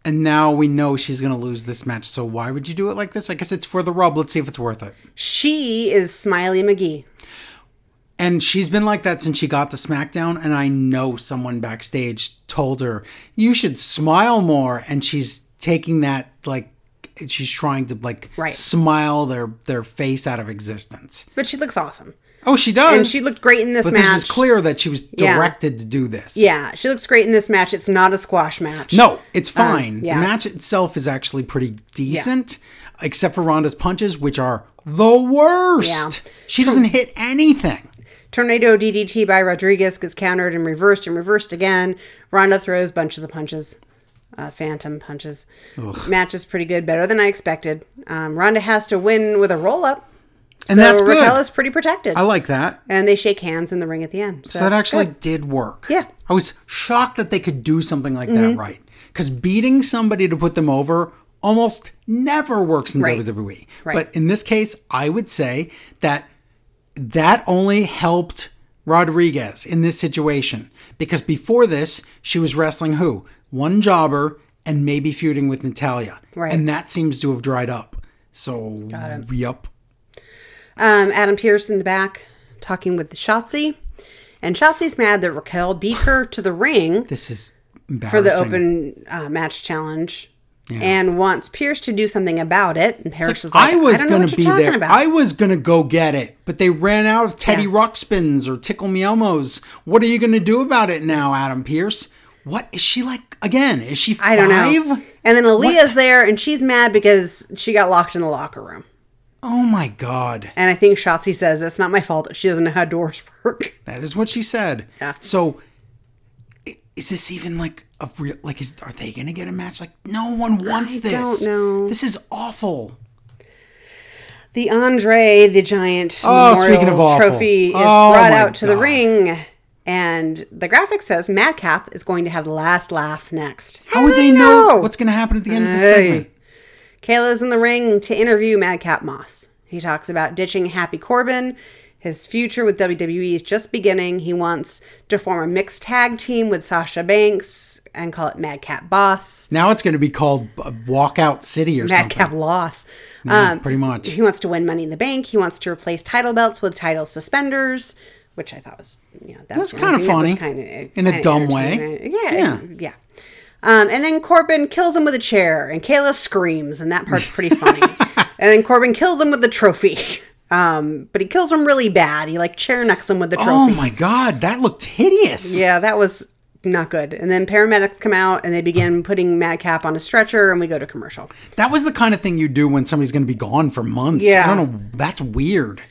and now we know she's going to lose this match. So why would you do it like this? I guess it's for the rub. Let's see if it's worth it. she is Smiley McGee. And she's been like that since she got to SmackDown. And I know someone backstage told her, you should smile more. And she's taking that, like, she's trying to, like, Right. smile their, their face out of existence. But she looks awesome. Oh, she does. And she looked great in this But match. this is clear that she was Yeah. directed to do this. Yeah, she looks great in this match. It's not a squash match. No, it's fine. Um, yeah. The match itself is actually pretty decent, except for Ronda's punches, which are the worst. Yeah. She doesn't hit anything. Tornado DDT by Rodriguez gets countered and reversed and reversed again. Ronda throws bunches of punches, uh, phantom punches. Match is pretty good, better than I expected. Um, Ronda has to win with a roll up. And so that's good. Raquel is pretty protected. I like that. and they shake hands in the ring at the end. So, So that actually good. did work. Yeah. Mm-hmm. I was shocked that they could do something like that right. Because beating somebody to put them over almost never works in Right. WWE. Right. But in this case, I would say that that only helped Rodriguez in this situation because before this, she was wrestling who? One jobber and maybe feuding with Natalya. Right. And that seems to have dried up. So, yup. Um, Adam Pearce in the back talking with the Shotzi. And Shotzi's mad that Raquel beat her to the ring This is for the open uh, match challenge and wants Pearce to do something about it. And Pearce is like, I was going to be there. about. I was going to go get it, but they ran out of Teddy Yeah. Ruxpins or Tickle Me Elmos. What are you going to do about it now, Adam Pearce? What is she like again? Is she five? I don't know. And then Aliyah's there and she's mad because she got locked in the locker room. Oh my god. And I think Shotzi says it's not my fault she doesn't know how doors work. That is what she said. Yeah. So is this even like a real like is are they going to get a match? Like no one wants I this. don't know. This is awful. The Andre the Giant Oh, Memorial of awful. Trophy is Oh brought out to the ring. And the graphic says Madcap is going to have the last laugh next. How would they know what's going to happen at the end of the segment? Kayla's in the ring to interview Madcap Moss. He talks about ditching Happy Corbin. His future with WWE is just beginning. He wants to form a mixed tag team with Sasha Banks and call it Madcap Boss. Now it's going to be called uh, Walkout City or Madcap something. Loss. Yeah, Um, pretty much. He wants to win Money in the Bank. He wants to replace title belts with title suspenders, which I thought was, you know, That's one kinda thing that was funny. kinda- In a dumb way. Yeah, Yeah. yeah. Um, and then Corbin kills him with a chair, and Kayla screams, and that part's pretty funny. and then Corbin kills him with the trophy. Um, but he kills him really bad. He like chair necks him with the trophy. Oh my god, that looked hideous. Yeah, that was not good. And then paramedics come out and they begin putting Madcap on a stretcher, and we go to commercial. That was the kind of thing you do when somebody's going to be gone for months. Yeah. I don't know. That's weird.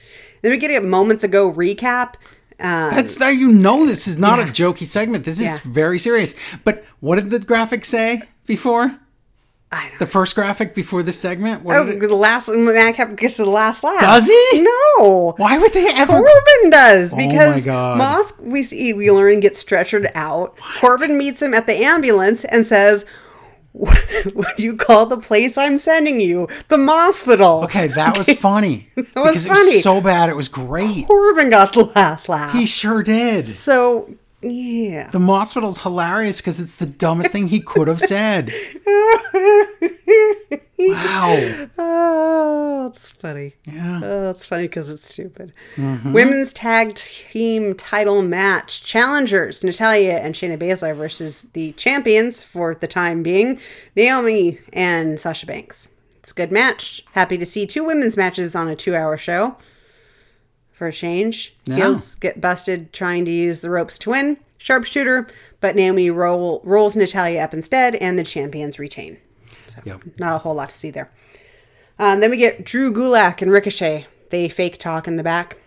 Then we get a moments ago recap. Um, That's that you know this is not a jokey segment. This is Yeah. very serious. But what did the graphic say before? I don't The first graphic before this segment? What Oh, the last Madcap gets to the last laugh. Does he? No. Why would they ever? Corbin does Oh because God. Moss we see we learn gets stretchered out. Corbin meets him at the ambulance and says, "What do you call the place I'm sending you? The hospital." Okay, that was funny. that was because It funny. was so bad. It was great. Corbin got the last laugh. He sure did. so yeah. The hospital's hilarious because it's the dumbest thing he could have said. Wow. Oh, it's funny. Yeah. Oh, it's funny because it's stupid. Mm-hmm. Women's tag team title match. Challengers Natalya and Shayna Baszler versus the champions for the time being, Naomi and Sasha Banks. It's a good match. Happy to see two women's matches on a two hour show. For a change. Heels get busted trying to use the ropes to win. Sharpshooter, but Naomi roll, rolls Natalya up instead, and the champions retain. So, Yep. not a whole lot to see there. Um, then we get Drew Gulak and Ricochet. They fake talk in the back.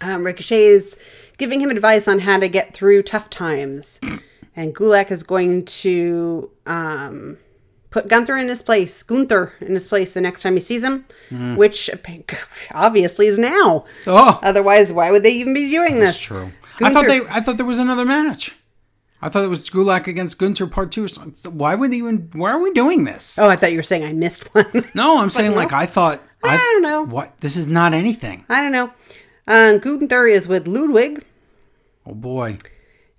Um, Ricochet is giving him advice on how to get through tough times. And Gulak is going to um, put Gunther in his place, Gunther in his place the next time he sees him, which obviously is now. Oh, Otherwise, why would they even be doing this? true. I thought they. I thought there was another match. I thought it was Gulak against Gunther Part Two. So Why would they even? Why are we doing this? Oh, I thought you were saying I missed one. No, I'm saying like I thought. I don't know. What? This is not anything. I don't know. Um, Gunther is with Ludwig, Oh boy.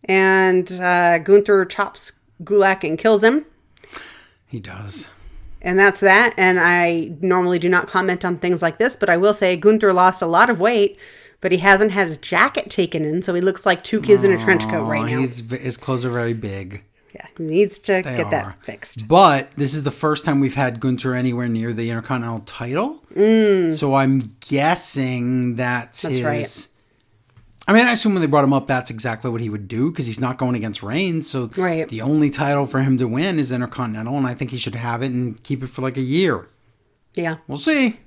and uh, Gunther chops Gulak and kills him. He does. And that's that. And I normally do not comment on things like this, but I will say Gunther lost a lot of weight, but he hasn't had his jacket taken in, so he looks like two kids in a trench coat right now. his clothes are very big. Yeah, he needs to They get are. that fixed. But this is the first time we've had Gunther anywhere near the Intercontinental title. Mm. So I'm guessing that's, his. right. I mean, I assume when they brought him up, that's exactly what he would do because he's not going against Reigns. So Right. the only title for him to win is Intercontinental, and I think he should have it and keep it for like a year. Yeah. We'll see.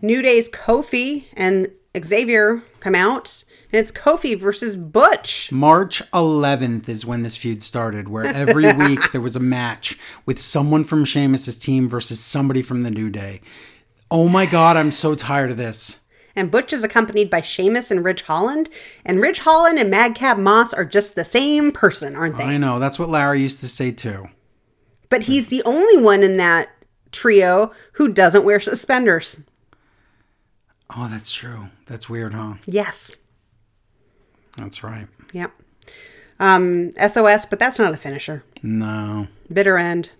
New Day's Kofi and Xavier come out, and it's Kofi versus Butch. March 11th is when this feud started, where every week there was a match with someone from Sheamus' team versus somebody from the New Day. Oh my God, I'm so tired of this. And Butch is accompanied by Sheamus and Ridge Holland. And Ridge Holland and Madcap Moss are just the same person, aren't they? I know. That's what Larry used to say too. But he's the only one in that trio who doesn't wear suspenders. Oh, that's true. That's weird, huh? Yes. That's right. Yep. Um, SOS, but that's not a finisher. No. Bitter end,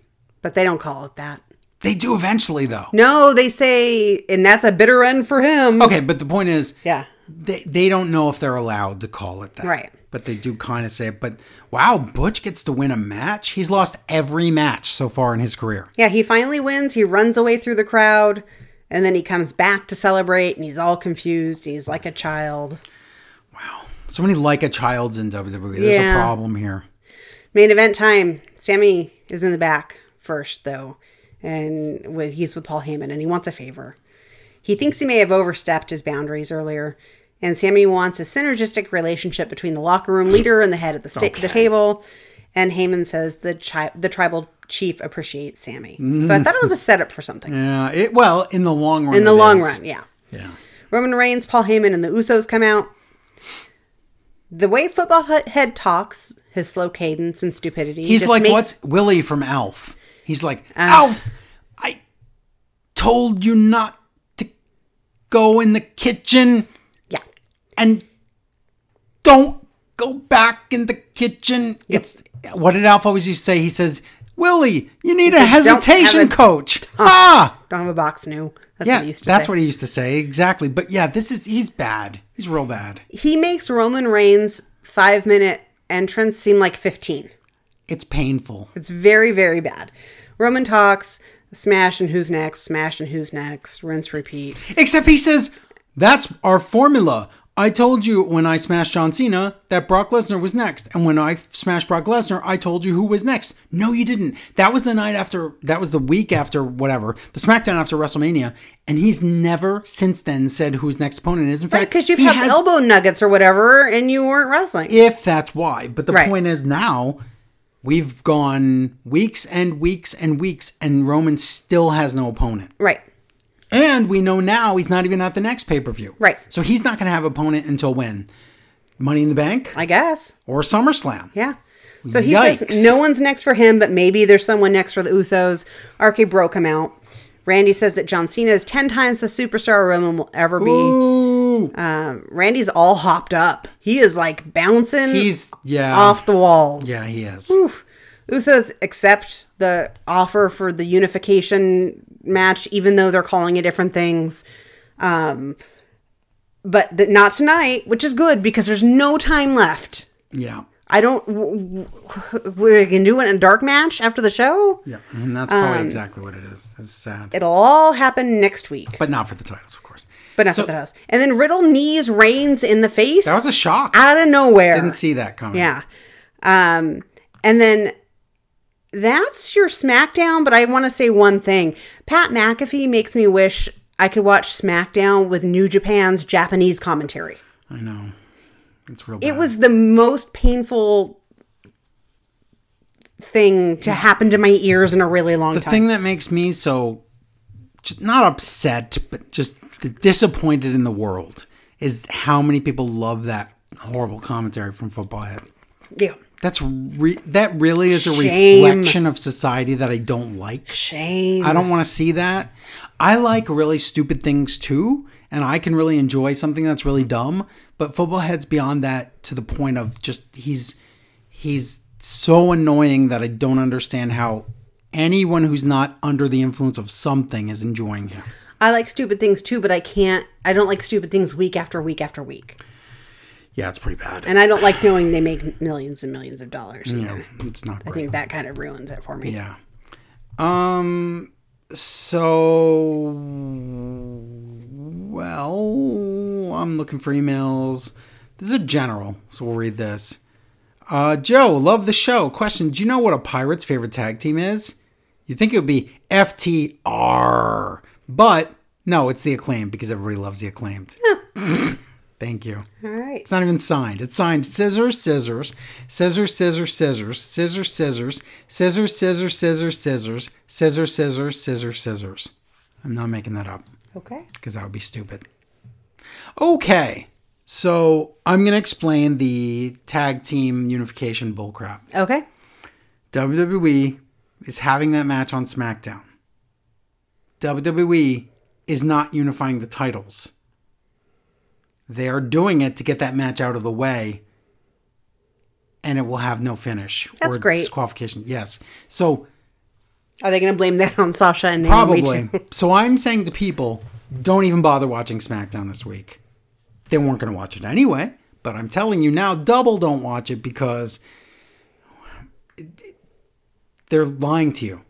but they don't call it that. They do eventually, though. No, they say, and that's a bitter end for him. Okay, but the point is, Yeah. they, they don't know if they're allowed to call it that. Right. But they do kind of say it. But wow, Butch gets to win a match. He's lost every match so far in his career. Yeah, he finally wins. He runs away through the crowd, and then he comes back to celebrate, and he's all confused. He's like a child. Wow, so many like a child's in WWE. There's Yeah. a problem here. Main event time. Sami is in the back first, though, and with, he's with Paul Heyman, and he wants a favor. He thinks he may have overstepped his boundaries earlier, and Sami wants a synergistic relationship between the locker room leader and the head of the, sta- the table. And Heyman says the chi- the tribal chief appreciates Sami. So I thought it was a setup for something. Yeah. It well in the long run. In the long is. run, yeah. Yeah. Roman Reigns, Paul Heyman, and the Usos come out. The way Football Hut- Head talks, his slow cadence and stupidity. He's like makes- what's Willie from Alf. He's like Ah. Alf. I told you not to go in the kitchen Yeah. and don't go back in the kitchen. It's what did Alf always used to say? He says, Willie, you need a hesitation a- coach. ah, Don't have a box new. That's yeah, what he used to that's say. what he used to say exactly. But yeah, this is he's bad. He's real bad. he makes Roman Reigns' five minute entrance seem like 15. It's painful. It's very, very bad. Roman talks, smash and who's next, smash and who's next, rinse, repeat. Except he says, that's our formula. I told you when I smashed John Cena that Brock Lesnar was next. And when I smashed Brock Lesnar, I told you who was next. No, you didn't. That was the night after, that was the week after whatever, the SmackDown after WrestleMania. And he's never since then said who his next opponent is. In fact, Because you've he had has- elbow nuggets or whatever and you weren't wrestling. if that's why. But the Right. point is now we've gone weeks and weeks and weeks, and Roman still has no opponent. right. And we know now he's not even at the next pay per view. Right. So he's not going to have opponent until when? Money in the Bank I guess. or SummerSlam? Yeah. So he Yikes. says no one's next for him, but maybe there's someone next for the Usos. RK Bro come out. Randy says that John Cena is 10 times the superstar Roman will ever be. Ooh. Um, Randy's all hopped up. He is like bouncing He's, yeah. off the walls. Yeah, he is. Oof. Usos accept the offer for the unification match, even though they're calling it different things. Um, but th- not tonight, which is good because there's no time left. Yeah. I don't. w- w- We can do it in a dark match after the show. Yeah. And that's probably exactly what it is. That's sad. It'll all happen next week, but not for the titles. But not So- house. And then Riddle knees Reigns in the face. That was a shock. out of nowhere. Didn't see that coming. Yeah. Um, and then that's your SmackDown, but I want to say one thing. Pat McAfee makes me wish I could watch SmackDown with New Japan's Japanese commentary. I know. It's real bad. It was the most painful thing to happen to my ears in a really long the time. The thing that makes me so not upset, but just disappointed in the world is how many people love that horrible commentary from Football Head. yeah. That's re- that really is a Shame. reflection of society that I don't like. Shame. I don't want to see that. I like really stupid things too, and I can really enjoy something that's really dumb. But football heads beyond that to the point of just he's he's so annoying that I don't understand how anyone who's not under the influence of something is enjoying him. I like stupid things too, but I can't. I don't like stupid things week after week after week. Yeah, it's pretty bad. And I don't like knowing they make millions and millions of dollars either. It's not I think that kind of ruins it for me. Yeah. Um. So, well, I'm looking for emails. This is a general, so we'll read this. Uh, Joe, love the show. Question: Do you know what a pirate's favorite tag team is? You think it would be FTR, but no, it's the acclaimed because everybody loves the acclaimed. Thank you. All right. It's not even signed. It's signed scissors, scissors, scissors, scissors, scissors, scissors, scissors, scissors, scissors, scissors, scissors, scissors, scissors, scissors, scissors. I'm not making that up Okay. because that would be stupid. Okay, so I'm going to explain the tag team unification bullcrap. Okay. WWE is having that match on SmackDown. WWE is not unifying the titles. They are doing it to get that match out of the way, and it will have no finish That's or great. disqualification. Yes. So Are they going to blame that on Sasha and probably. so I'm saying to people, don't even bother watching SmackDown this week. They weren't going to watch it anyway. But I'm telling you now, double don't watch it because they're lying to you.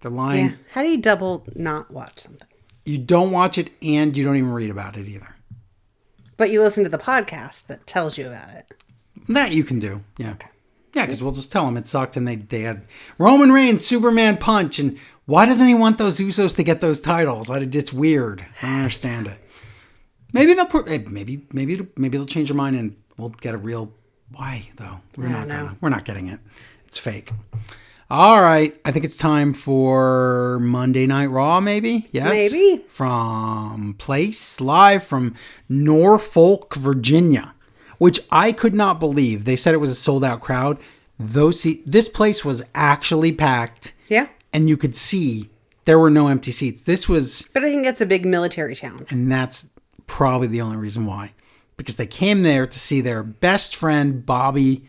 They're lying. Yeah. How do you double not watch something? You don't watch it and you don't even read about it either. But you listen to the podcast that tells you about it. That you can do. Yeah. Yeah, because we'll just tell them it sucked and they, they had Roman Reigns, Superman punch. And why doesn't he want those Usos to get those titles? I, it's weird. I don't understand it. Maybe they'll put, eh, maybe maybe it'll- maybe they'll change their mind and we'll get a real why though. We're not know. gonna. We're not getting it. It's fake. All right, I think it's time for Monday Night Raw. Maybe yes. Maybe. from place live from Norfolk, Virginia, which I could not believe. They said it was a sold out crowd. Those seat, this place was actually packed, Yeah. and you could see there were no empty seats. This was But I think that's a big military town. and that's probably the only reason why. Because they came there to see their best friend, Bobby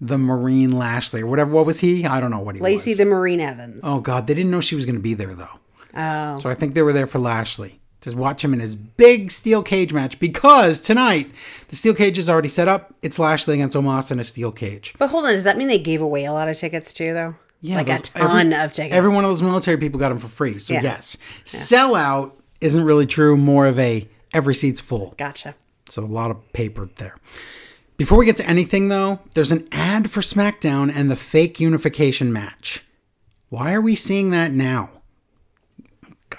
the Marine Lashley, or whatever. What was he? I don't know what he was. Lacey was. the Marine Evans. oh, God. They didn't know she was going to be there, though. Oh. So I think they were there for Lashley to watch him in his big steel cage match because tonight the steel cage is already set up. It's Lashley against Omos in a steel cage. But hold on, does that mean they gave away a lot of tickets too, though? Yeah, like a ton every- of tickets. Every one of those military people got them for free. So Yeah. yes, sellout isn't really true. More of a every seat's full. Gotcha. So a lot of paper there. Before we get to anything though, there's an ad for SmackDown and the fake unification match. Why are we seeing that now?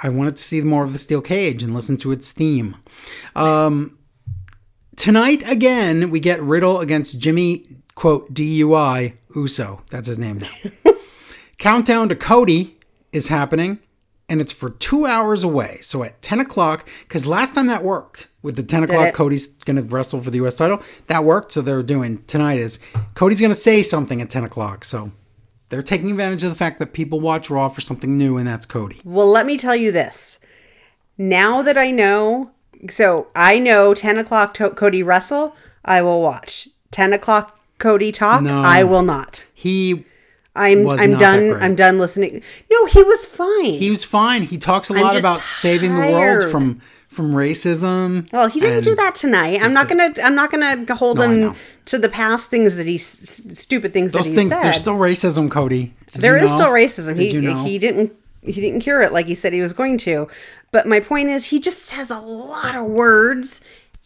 I wanted to see more of the steel cage and listen to its theme. Um, tonight again, we get Riddle against Jimmy quote DUI Uso. That's his name now. Countdown to Cody is happening, and it's for two hours away. So at 10 o'clock, because last time that worked with the 10 o'clock. Cody's going to wrestle for the U.S. title. That worked. So they're doing tonight is Cody's going to say something at 10 o'clock. So they're taking advantage of the fact that people watch Raw for something new, and that's Cody. Well, let me tell you this. Now that I know, so I know 10 o'clock to- Cody wrestle, I will watch. 10 o'clock Cody talk, No. I will not. He I'm I'm done. I'm done listening. No, he was fine. he was fine. He talks a lot about saving the world from from racism. well, he didn't do that tonight. I'm not gonna. I'm not gonna hold No, him to the past things that he stupid things Those that he things. said. There's still racism, Cody. Did There you is know? still racism. Did he you know? he didn't he didn't cure it like he said he was going to. But my point is, he just says a lot of words,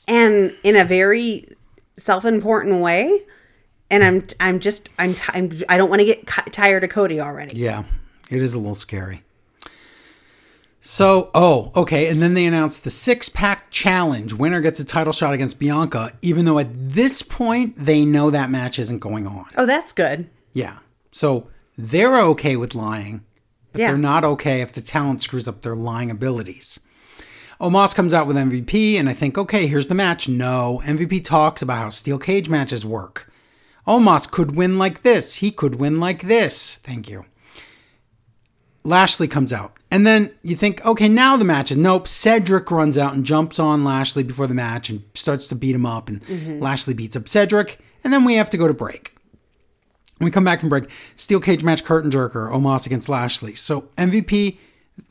and in a very self-important way. And I'm I'm just I'm, t- I'm I don't want to get ki- tired of Cody already. Yeah, it is a little scary. So, oh, okay. And then they announced the six pack challenge. Winner gets a title shot against Bianca, even though at this point they know that match isn't going on. Oh, that's good. Yeah. So they're okay with lying, but Yeah. they're not okay if the talent screws up their lying abilities. Omos comes out with MVP, and I think, okay, here's the match. No, MVP talks about how steel cage matches work. Omos could win like this. He could win like this. Thank you. Lashley comes out. And then you think, okay, now the match is. Nope. Cedric runs out and jumps on Lashley before the match and starts to beat him up. And mm-hmm. Lashley beats up Cedric. And then we have to go to break. When we come back from break, steel cage match curtain jerker, Omos against Lashley. So MVP,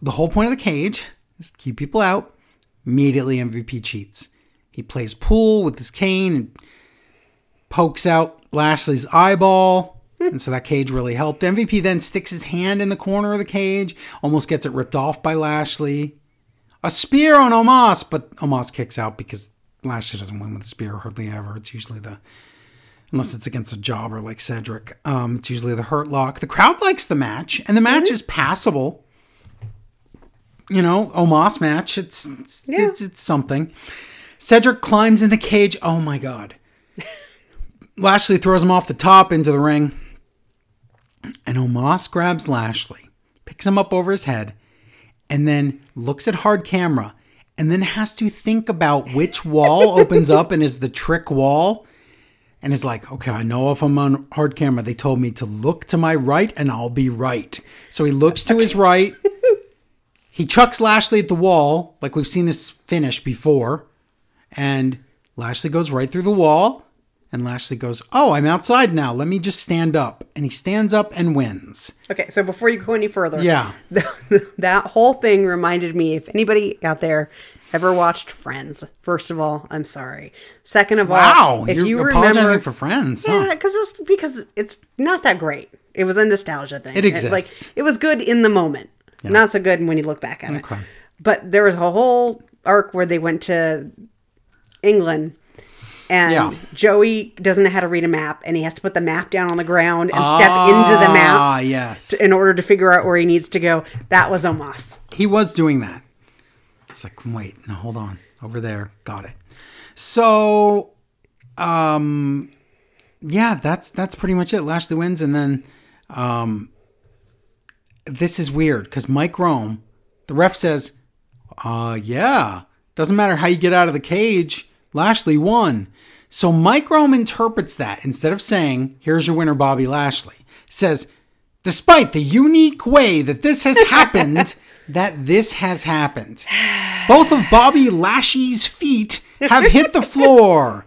the whole point of the cage is to keep people out. Immediately MVP cheats. He plays pool with his cane and pokes out Lashley's eyeball. And so that cage really helped. MVP then sticks his hand in the corner of the cage, almost gets it ripped off by Lashley. A spear on Omos, but Omos kicks out because Lashley doesn't win with a spear hardly ever. It's usually the unless it's against a jobber like Cedric. Um, it's usually the hurt lock. The crowd likes the match, and the match is passable. You know, Omos match. It's it's, Yeah. it's it's something. Cedric climbs in the cage. Oh my god. Lashley throws him off the top into the ring. And Omos grabs Lashley, picks him up over his head, and then looks at hard camera, and then has to think about which wall opens up and is the trick wall. and is like, okay, I know if I'm on hard camera, they told me to look to my right and I'll be right. So he looks to his right. He chucks Lashley at the wall, like we've seen this finish before. And Lashley goes right through the wall. And Lashley goes, Oh, I'm outside now. Let me just stand up. And he stands up and wins. Okay, so before you go any further, Yeah. that whole thing reminded me if anybody out there ever watched Friends, first of all, I'm sorry. Second of Wow. all, if you're you apologizing remember for friends. Yeah, Huh? because it's because it's not that great. It was a nostalgia thing. It exists. like it was good in the moment, not so good when you look back at it. Okay. But there was a whole arc where they went to England, and Yeah. Joey doesn't know how to read a map, and he has to put the map down on the ground and step into the map Ah, yes. in order to figure out where he needs to go. That was Omos. He was doing that. He's like, wait, no, hold on. Over there. Got it. So um yeah, that's that's pretty much it. Lashley wins and then um this is weird because Mike Rome, the ref says, uh yeah. Doesn't matter how you get out of the cage, Lashley won. So Mike Rome interprets that instead of saying, here's your winner, Bobby Lashley, says, despite the unique way that this has happened, that this has happened. Both of Bobby Lashley's feet have hit the floor.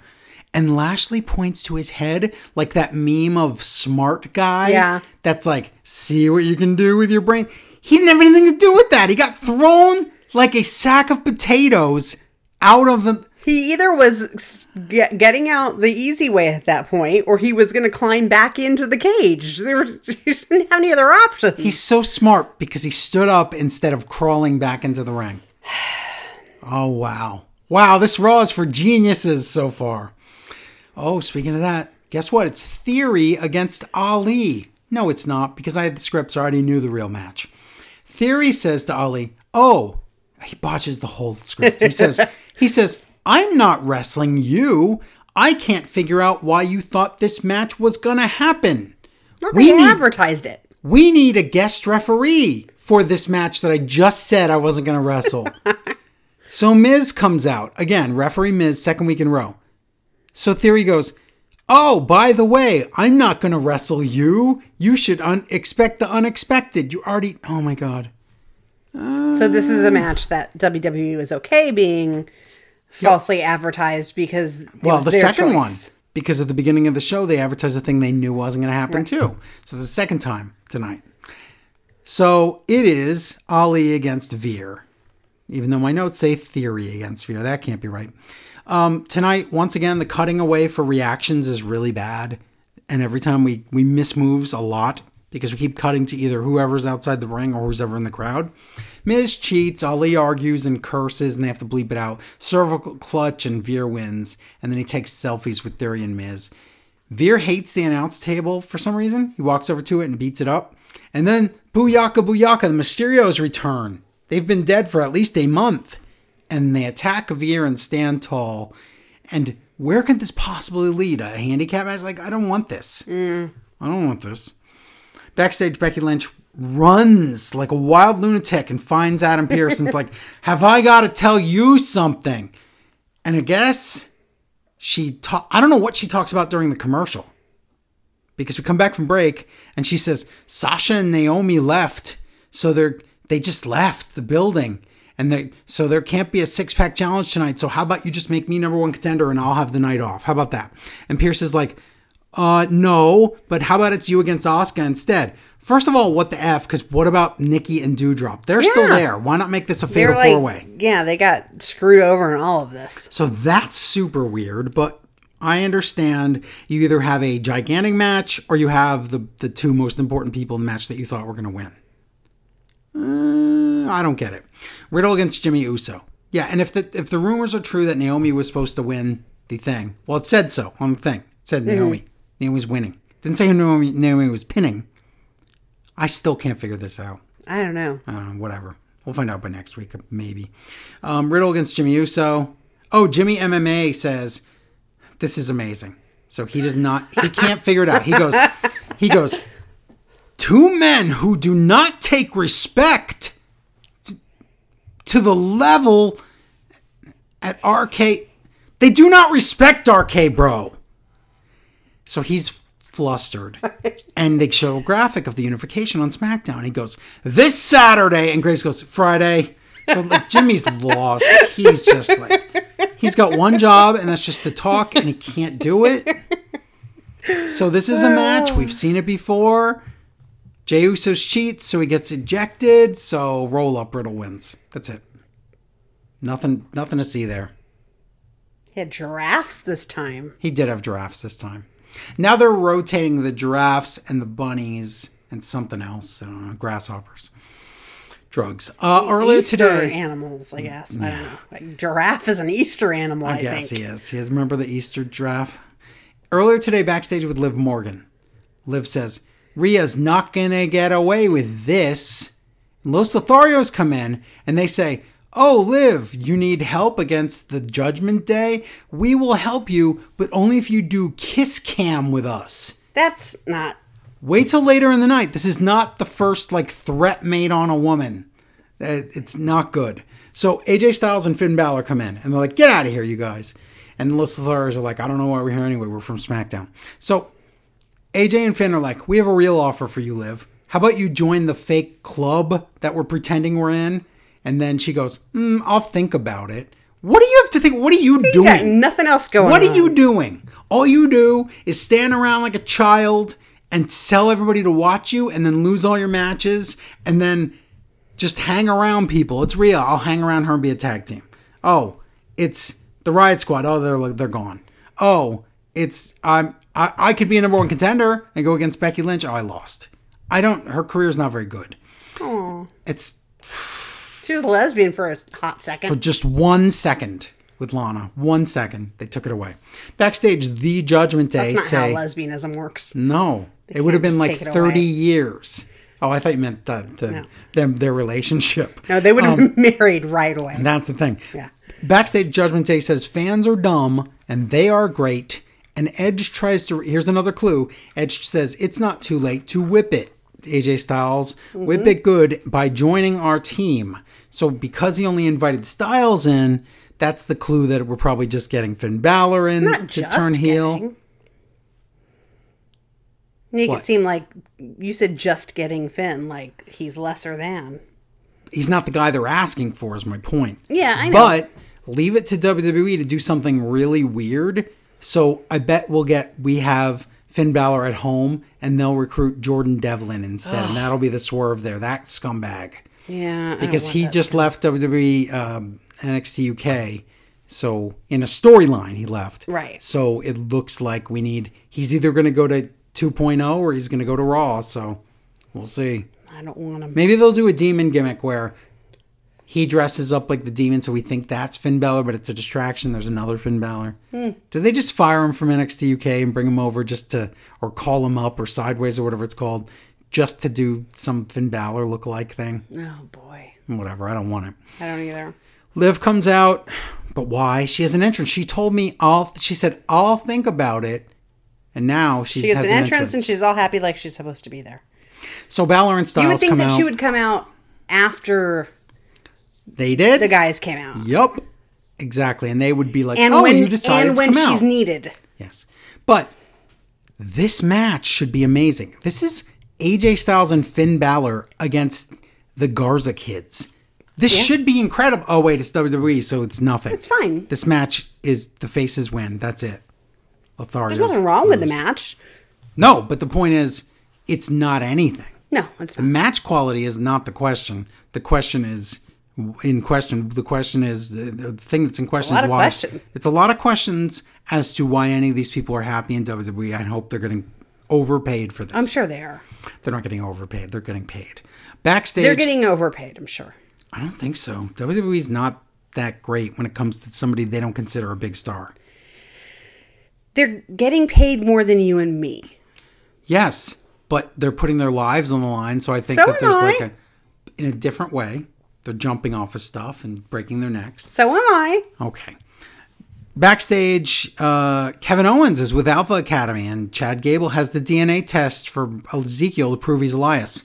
And Lashley points to his head like that meme of smart guy. Yeah. That's like, see what you can do with your brain. He didn't have anything to do with that. He got thrown like a sack of potatoes out of the. He either was get, getting out the easy way at that point, or he was going to climb back into the cage. There was, he didn't have any other options. He's so smart because he stood up instead of crawling back into the ring. Oh, wow. Wow, this Raw is for geniuses so far. Oh, speaking of that, guess what? It's Theory against Ali. No, it's not because I had the scripts, so I already knew the real match. Theory says to Ali, Oh, he botches the whole script. He says, he says, I'm not wrestling you. I can't figure out why you thought this match was gonna happen. Well, we need- advertised it. We need a guest referee for this match that I just said I wasn't going to wrestle. so Miz comes out. Again, referee Miz, second week in a row. So Theory goes, Oh, by the way, I'm not going to wrestle you. You should un- expect the unexpected. You already. Oh my God. So this is a match that WWE is okay being falsely advertised because Well, the second one. Because at the beginning of the show, they advertised a thing they knew wasn't going to happen too. So the second time tonight. So it is Ali against Veer. Even though my notes say Theory against Veer. That can't be right. Um, tonight, once again, the cutting away for reactions is really bad. And every time we, we miss moves a lot because we keep cutting to either whoever's outside the ring or who's ever in the crowd. Miz cheats, Ali argues and curses, and they have to bleep it out. Cervical clutch, and Veer wins. And then he takes selfies with Theory and Miz. Veer hates the announce table for some reason. He walks over to it and beats it up. And then, booyaka, booyaka, the Mysterios return. They've been dead for at least a month. And they attack Veer and stand tall. And where could this possibly lead? A handicap match? Like, I don't want this. Mm. I don't want this. Backstage, Becky Lynch runs like a wild lunatic and finds Adam Pearce and's like, Have I got to tell you something? And I guess she ta- I don't know what she talks about during the commercial. Because we come back from break and she says, Sasha and Naomi left. So they're they just left the building. And they so there can't be a six pack challenge tonight. So how about you just make me number one contender and I'll have the night off? How about that? And Pearce is like, uh no, but how about it's you against Asuka instead? First of all, what the F? Because what about Nikki and Doudrop? They're still there. Why not make this a fatal like, four way? yeah, they got screwed over in all of this. So that's super weird, but I understand you either have a gigantic match or you have the, the two most important people in the match that you thought were going to win. Uh, I don't get it. Riddle against Jimmy Uso. Yeah, and if the if the rumors are true that Naomi was supposed to win the thing, well, it said so on the thing. It said Naomi. Naomi was winning. Didn't say who Naomi, Naomi was pinning. I still can't figure this out. I don't know. I don't know, whatever. We'll find out by next week, maybe. Um, Riddle against Jimmy Uso. Oh, Jimmy MMA says this is amazing. So he does not. He can't figure it out. He goes. He goes. Two men who do not take respect to the level at RK. They do not respect RK, bro. So he's flustered. and they show a graphic of the unification on SmackDown. He goes, This Saturday. And Graves goes, Friday. So like Jimmy's lost. He's just like, he's got one job, and that's just to talk, and he can't do it. So this is a match. We've seen it before. Jey Uso's cheats, so he gets ejected. So roll up, Riddle wins. That's it. Nothing, nothing to see there. He had giraffes this time. He did have giraffes this time. Now they're rotating the giraffes and the bunnies and something else. I don't know, grasshoppers. Drugs. Uh, earlier Easter today, animals, I guess. I don't know. Like giraffe is an Easter animal, I, I guess think. he is. He is. Remember the Easter giraffe? Earlier today, backstage with Liv Morgan, Liv says, Rhea's not going to get away with this. Los Lotharios come in and they say, Oh, Liv, you need help against the Judgment Day? We will help you, but only if you do kiss cam with us. That's not. Wait till later in the night. This is not the first like threat made on a woman. Uh, It's not good. So AJ Styles and Finn Balor come in and they're like, "Get out of here, you guys!" And the Los Lotharios are like, "I don't know why we're here anyway. We're from SmackDown." So AJ and Finn are like, "We have a real offer for you, Liv. How about you join the fake club that we're pretending we're in?" And then she goes, mm, "I'll think about it." What do you have to think? What are you doing? got nothing else going What on. are you doing? All you do is stand around like a child and tell everybody to watch you and then lose all your matches and then just hang around people. It's real. I'll hang around her and be a tag team. Oh, it's the Riot Squad. Oh, they're they're gone. Oh, it's I'm I, I could be a number one contender and go against Becky Lynch. Oh, I lost. I don't. Her career's not very good. It's She was a lesbian for a hot second. for just one second with Lana. One second, they took it away. Backstage, the Judgment Day That's not say how lesbianism works. no. It would have been like thirty away. years. Oh, I thought you meant the, the No. them their relationship. No, they would have Um, been married right away. And That's the thing. Yeah. Backstage, Judgment Day says fans are dumb and they are great. And Edge tries to. Here's another clue. Edge says it's not too late to whip it. AJ Styles, whip Mm-hmm. it good by joining our team. So because he only invited Styles in, that's the clue that we're probably just getting Finn Balor in Not to turn heel. getting. Make What? it seem like you said just getting Finn, like he's lesser than. He's not the guy they're asking for. Is my point. Yeah, I know. But leave it to WWE to do something really weird. So I bet we'll get we have Finn Balor at home, and they'll recruit Jordan Devlin instead, and that'll be the swerve there. That scumbag Yeah, because he just left WWE um, NXT UK. So in a storyline, he left. Right. So it looks like we need. He's either going to go to 2.0 or he's going to go to Raw. So we'll see. I don't want him. Maybe they'll do a demon gimmick where he dresses up like the demon, so we think that's Finn Balor, but it's a distraction. There's another Finn Balor. Hmm. Did they just fire him from NXT UK and bring him over just to, or call him up, or sideways, or whatever it's called, just to do some Finn Balor look-alike thing? Oh boy, Whatever. I don't want it. I don't either. Liv comes out, but why? She has an entrance. She told me I'll. She said I'll think about it, and now she, She has an entrance and she's all happy like she's supposed to be there. so Balor and Styles You would think that out. she would come out after they did. the guys came out, Yup. Exactly. And they would be like, and oh, when you decided and when she's out. needed. yes. But this match should be amazing. This is AJ Styles and Finn Balor against the Garza kids. This should be incredible. Oh, wait, it's WWE, so it's nothing. It's fine. This match is the faces win. That's it. Lotharios There's nothing wrong with the match. No, but the point is, it's not anything. No, it's The match quality is not the question. The question is in question. The question is the, the thing that's in question is why. questions. It's a lot of questions as to why any of these people are happy in WWE. I hope they're getting overpaid for this. I'm sure they are. they're not getting overpaid. They're getting paid. Backstage, They're getting overpaid. I'm sure. I don't think so. WWE's not that great when it comes to somebody they don't consider a big star. They're getting paid more than you and me. Yes, but they're putting their lives on the line. So I think So that there's am like a, in a different way, they're jumping off of stuff and breaking their necks. So am I. Okay. Backstage, uh, Kevin Owens is with Alpha Academy, and Chad Gable has the DNA test for Ezekiel to prove he's Elias.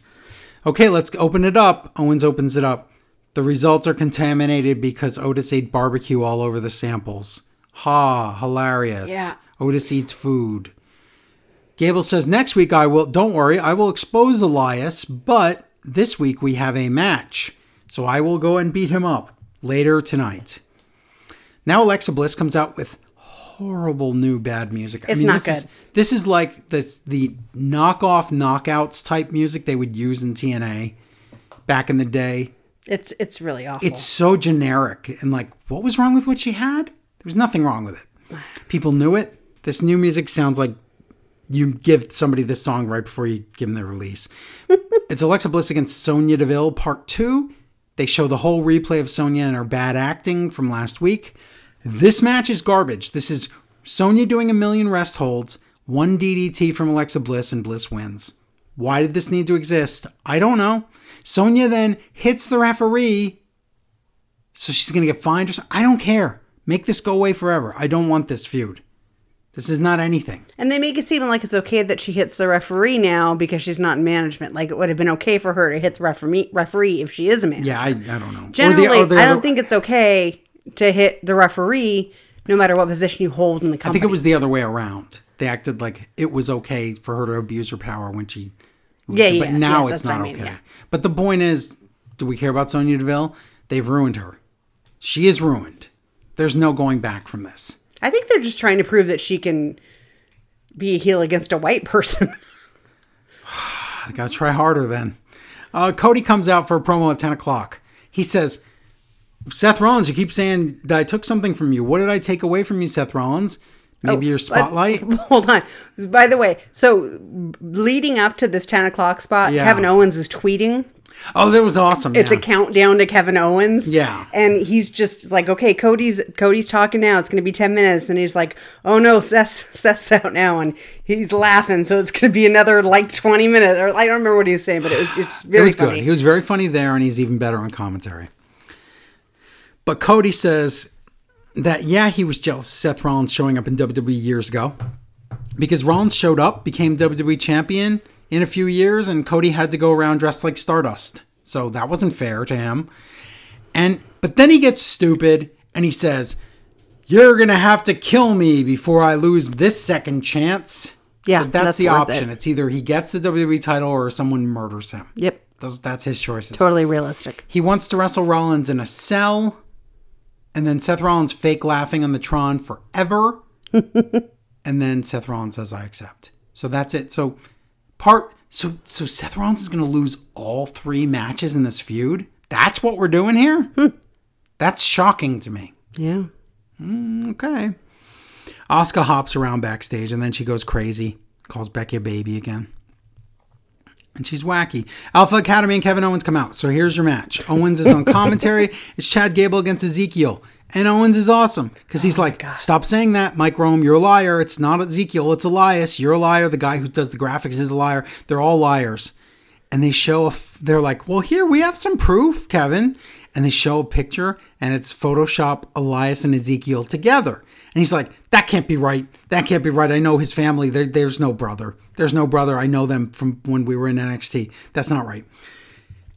Okay, let's open it up. Owens opens it up. The results are contaminated because Otis ate barbecue all over the samples. Ha, hilarious. Yeah. Otis eats food. Gable says, Next week I will, don't worry, I will expose Elias, but this week we have a match. So I will go and beat him up later tonight. Now Alexa Bliss comes out with horrible new bad music. It's not this Is, good. this is like this the knockoff knockouts type music they would use in TNA back in the day. It's it's really awful. It's so generic and like what was wrong with what she had? There was nothing wrong with it. People knew it. This new music sounds like you give somebody this song right before you give them the release. it's Alexa Bliss against Sonya Deville Part 2. They show the whole replay of Sonya and her bad acting from last week. This match is garbage. This is Sonya doing a million rest holds, one DDT from Alexa Bliss, and Bliss wins. Why did this need to exist? I don't know. Sonya then hits the referee, so she's going to get fined or something. I don't care. Make this go away forever. I don't want this feud. This is not anything. and they make it seem like it's okay that she hits the referee now because she's not in management. Like it would have been okay for her to hit the referee referee if she is a manager. Yeah, I, I don't know. Or the- Generally, or the I don't think it's okay to hit the referee no matter what position you hold in the company. I think it was the other way around. They acted like it was okay for her to abuse her power when she. Yeah, But yeah, now yeah, it's not I mean, okay. yeah. But the point is, do we care about Sonya Deville? They've ruined her. She is ruined. There's no going back from this. I think they're just trying to prove that she can be a heel against a white person. I gotta try harder then. Uh, Cody comes out for a promo at 10 o'clock. He says, Seth Rollins, you keep saying that I took something from you. What did I take away from you, Seth Rollins? Maybe oh, your spotlight? Hold on. By the way, so leading up to this 10 o'clock spot, Yeah. Kevin Owens is tweeting. Oh, that was awesome. It's yeah. a countdown to Kevin Owens. Yeah. And he's just like, okay, Cody's Cody's talking now. It's gonna be ten minutes. And he's like, Oh no, Seth Seth's out now and he's laughing, so it's gonna be another like twenty minutes. Or I don't remember what he was saying, but it was just It was funny. good. He was very funny there, and he's even better on commentary. But Cody says that yeah, he was jealous of Seth Rollins showing up in WWE years ago because Rollins showed up, became WWE champion in a few years, and Cody had to go around dressed like Stardust. So that wasn't fair to him. And but then he gets stupid and he says, "You're gonna have to kill me before I lose this second chance." Yeah, so that's, that's the option. it. It's either he gets the WWE title or someone murders him. Yep. That's, that's his choices. Totally realistic. He wants to wrestle Rollins in a cell, and then Seth Rollins fake laughing on the Tron forever, and then Seth Rollins says, "I accept." So that's it. So part. So so Seth Rollins is going to lose all three matches in this feud. That's what we're doing here. Hmm. That's shocking to me. Yeah. Mm, okay. Asuka hops around backstage and then she goes crazy, calls Becky a baby again. And she's wacky. Alpha Academy and Kevin Owens come out. So here's your match. Owens is on commentary. it's Chad Gable against Ezekiel. And Owens is awesome because he's oh like, stop saying that, Mike Rome. You're a liar. It's not Ezekiel. It's Elias. You're a liar. The guy who does the graphics is a liar. They're all liars. And they show, a f- they're like, well, here, we have some proof, Kevin. And they show a picture and it's Photoshop Elias and Ezekiel together. And he's like, that can't be right. That can't be right. I know his family. There, there's no brother. There's no brother. I know them from when we were in NXT. That's not right.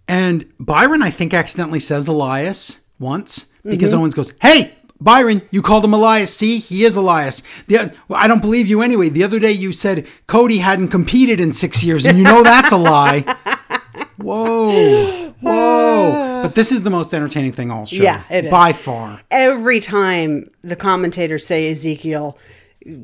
And Byron, I think, accidentally says Elias once because mm-hmm. Owens goes, Hey, Byron, you called him Elias. See, he is Elias. The, well, I don't believe you anyway. The other day you said Cody hadn't competed in six years, and you know that's a lie. Whoa. Whoa. But this is the most entertaining thing all show. Yeah, it is. By far. Every time the commentators say Ezekiel,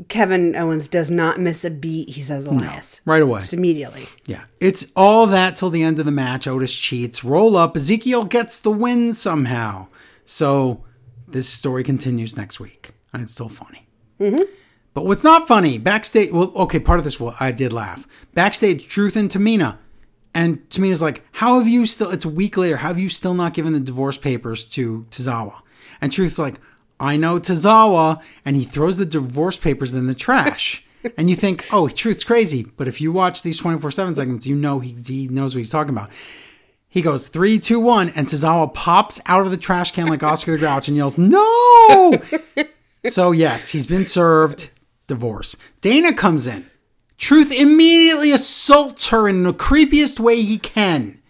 Kevin Owens does not miss a beat. He says Elias. Right away. Just immediately. Yeah. It's all that till the end of the match. Otis cheats. Roll up. Ezekiel gets the win somehow. So this story continues next week. And it's still funny. Mm-hmm. But what's not funny, backstage, well, okay, part of this, well, I did laugh. Backstage, Truth and Tamina. And to me, it's like, how have you still, it's a week later, how have you still not given the divorce papers to Tozawa? And Truth's like, I know Tozawa, And he throws the divorce papers in the trash. and you think, oh, Truth's crazy. But if you watch these 24 7 segments, you know he, he knows what he's talking about. He goes three, two, one, and Tozawa pops out of the trash can like Oscar the Grouch and yells, No! so, yes, he's been served divorce. Dana comes in. Truth immediately assaults her in the creepiest way he can.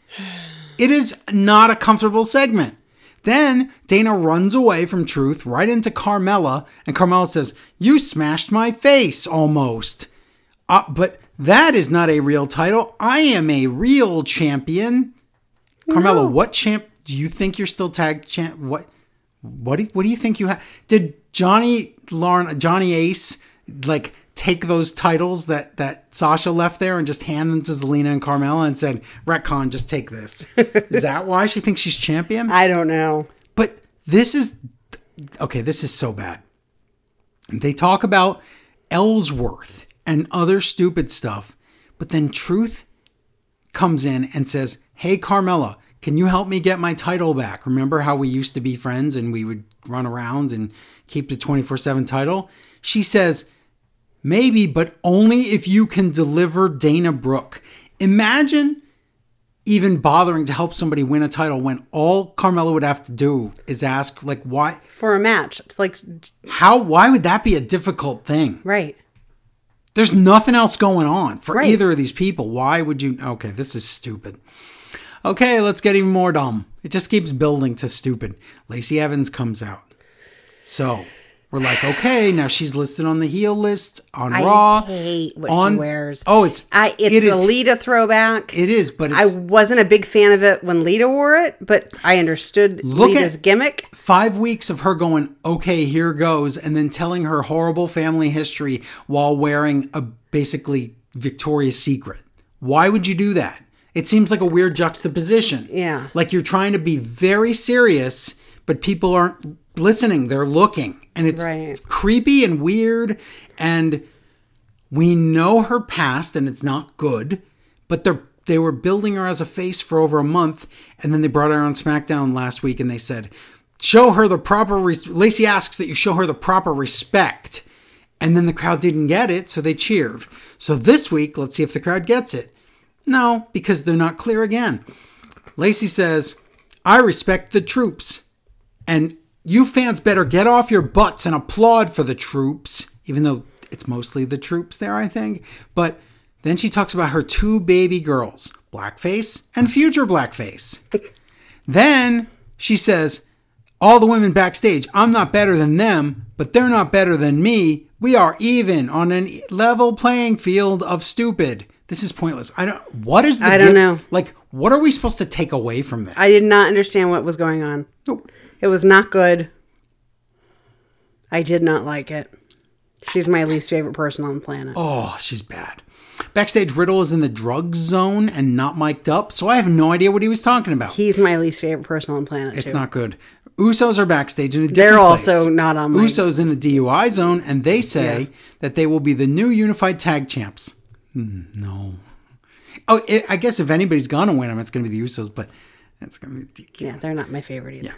It is not a comfortable segment. Then Dana runs away from Truth right into Carmella, and Carmella says, You smashed my face almost. Uh, but that is not a real title. I am a real champion. Carmella, what champ do you think you're still tag champ? What what do, what do you think you have? Did Johnny Lauren Johnny Ace like take those titles that that Sasha left there and just hand them to Zelina and Carmella and said, "Retcon, just take this." is that why she thinks she's champion? I don't know. But this is okay, this is so bad. They talk about Ellsworth and other stupid stuff, but then Truth comes in and says, Hey, Carmella, can you help me get my title back? Remember how we used to be friends and we would run around and keep the 24 7 title? She says, Maybe, but only if you can deliver Dana Brooke. Imagine even bothering to help somebody win a title when all Carmella would have to do is ask, like, why, For a match. It's like, how, why would that be a difficult thing? right. There's nothing else going on for Right. either of these people. Why would you? Okay, this is stupid. Okay, let's get even more dumb. It just keeps building to stupid. Lacey Evans comes out. So we're like, okay, now she's listed on the heel list on I Raw. hate what on, she wears. Oh, it's I, it's it a is- Lita throwback. It is, but I wasn't a big fan of it when Lita wore it, but I understood Look Lita's at- gimmick. five weeks of her going, okay, here goes, and then telling her horrible family history while wearing a basically Victoria's Secret. Why would you do that? It seems like a weird juxtaposition. Yeah. Like you're trying to be very serious, but people aren't listening, they're looking. And it's Right. creepy and weird. And we know her past and it's not good, but they're they were building her as a face for over a month, and then they brought her on SmackDown last week, and they said, "Show her the proper." Res-. Lacey asks that you show her the proper respect, and then the crowd didn't get it, so they cheered. So this week, let's see if the crowd gets it. No, because they're not clear again. Lacey says, "I respect the troops, and you fans better get off your butts and applaud for the troops, even though it's mostly the troops there, I think. But then she talks about her two baby girls, Blackface and future Blackface. then she says, All the women backstage, I'm not better than them, but they're not better than me. We are even on an level playing field of stupid. This is pointless. I don't. What is the? I don't gift- know. Like, what are we supposed to take away from this? I did not understand what was going on. Nope. It was not good. I did not like it. She's my least favorite person on the planet. Oh, she's bad. Backstage, Riddle is in the drug zone and not mic'd up, so I have no idea what he was talking about. He's my least favorite person on the planet. It's too. not good. Usos are backstage in a different They're place. also not on my- Usos in the DUI zone, and they say Yeah. that they will be the new unified tag champs. Hmm, no. Oh, it, I guess if anybody's gonna win them, it's gonna be the Usos, but it's gonna be DQ. Yeah, they're not my favorite either.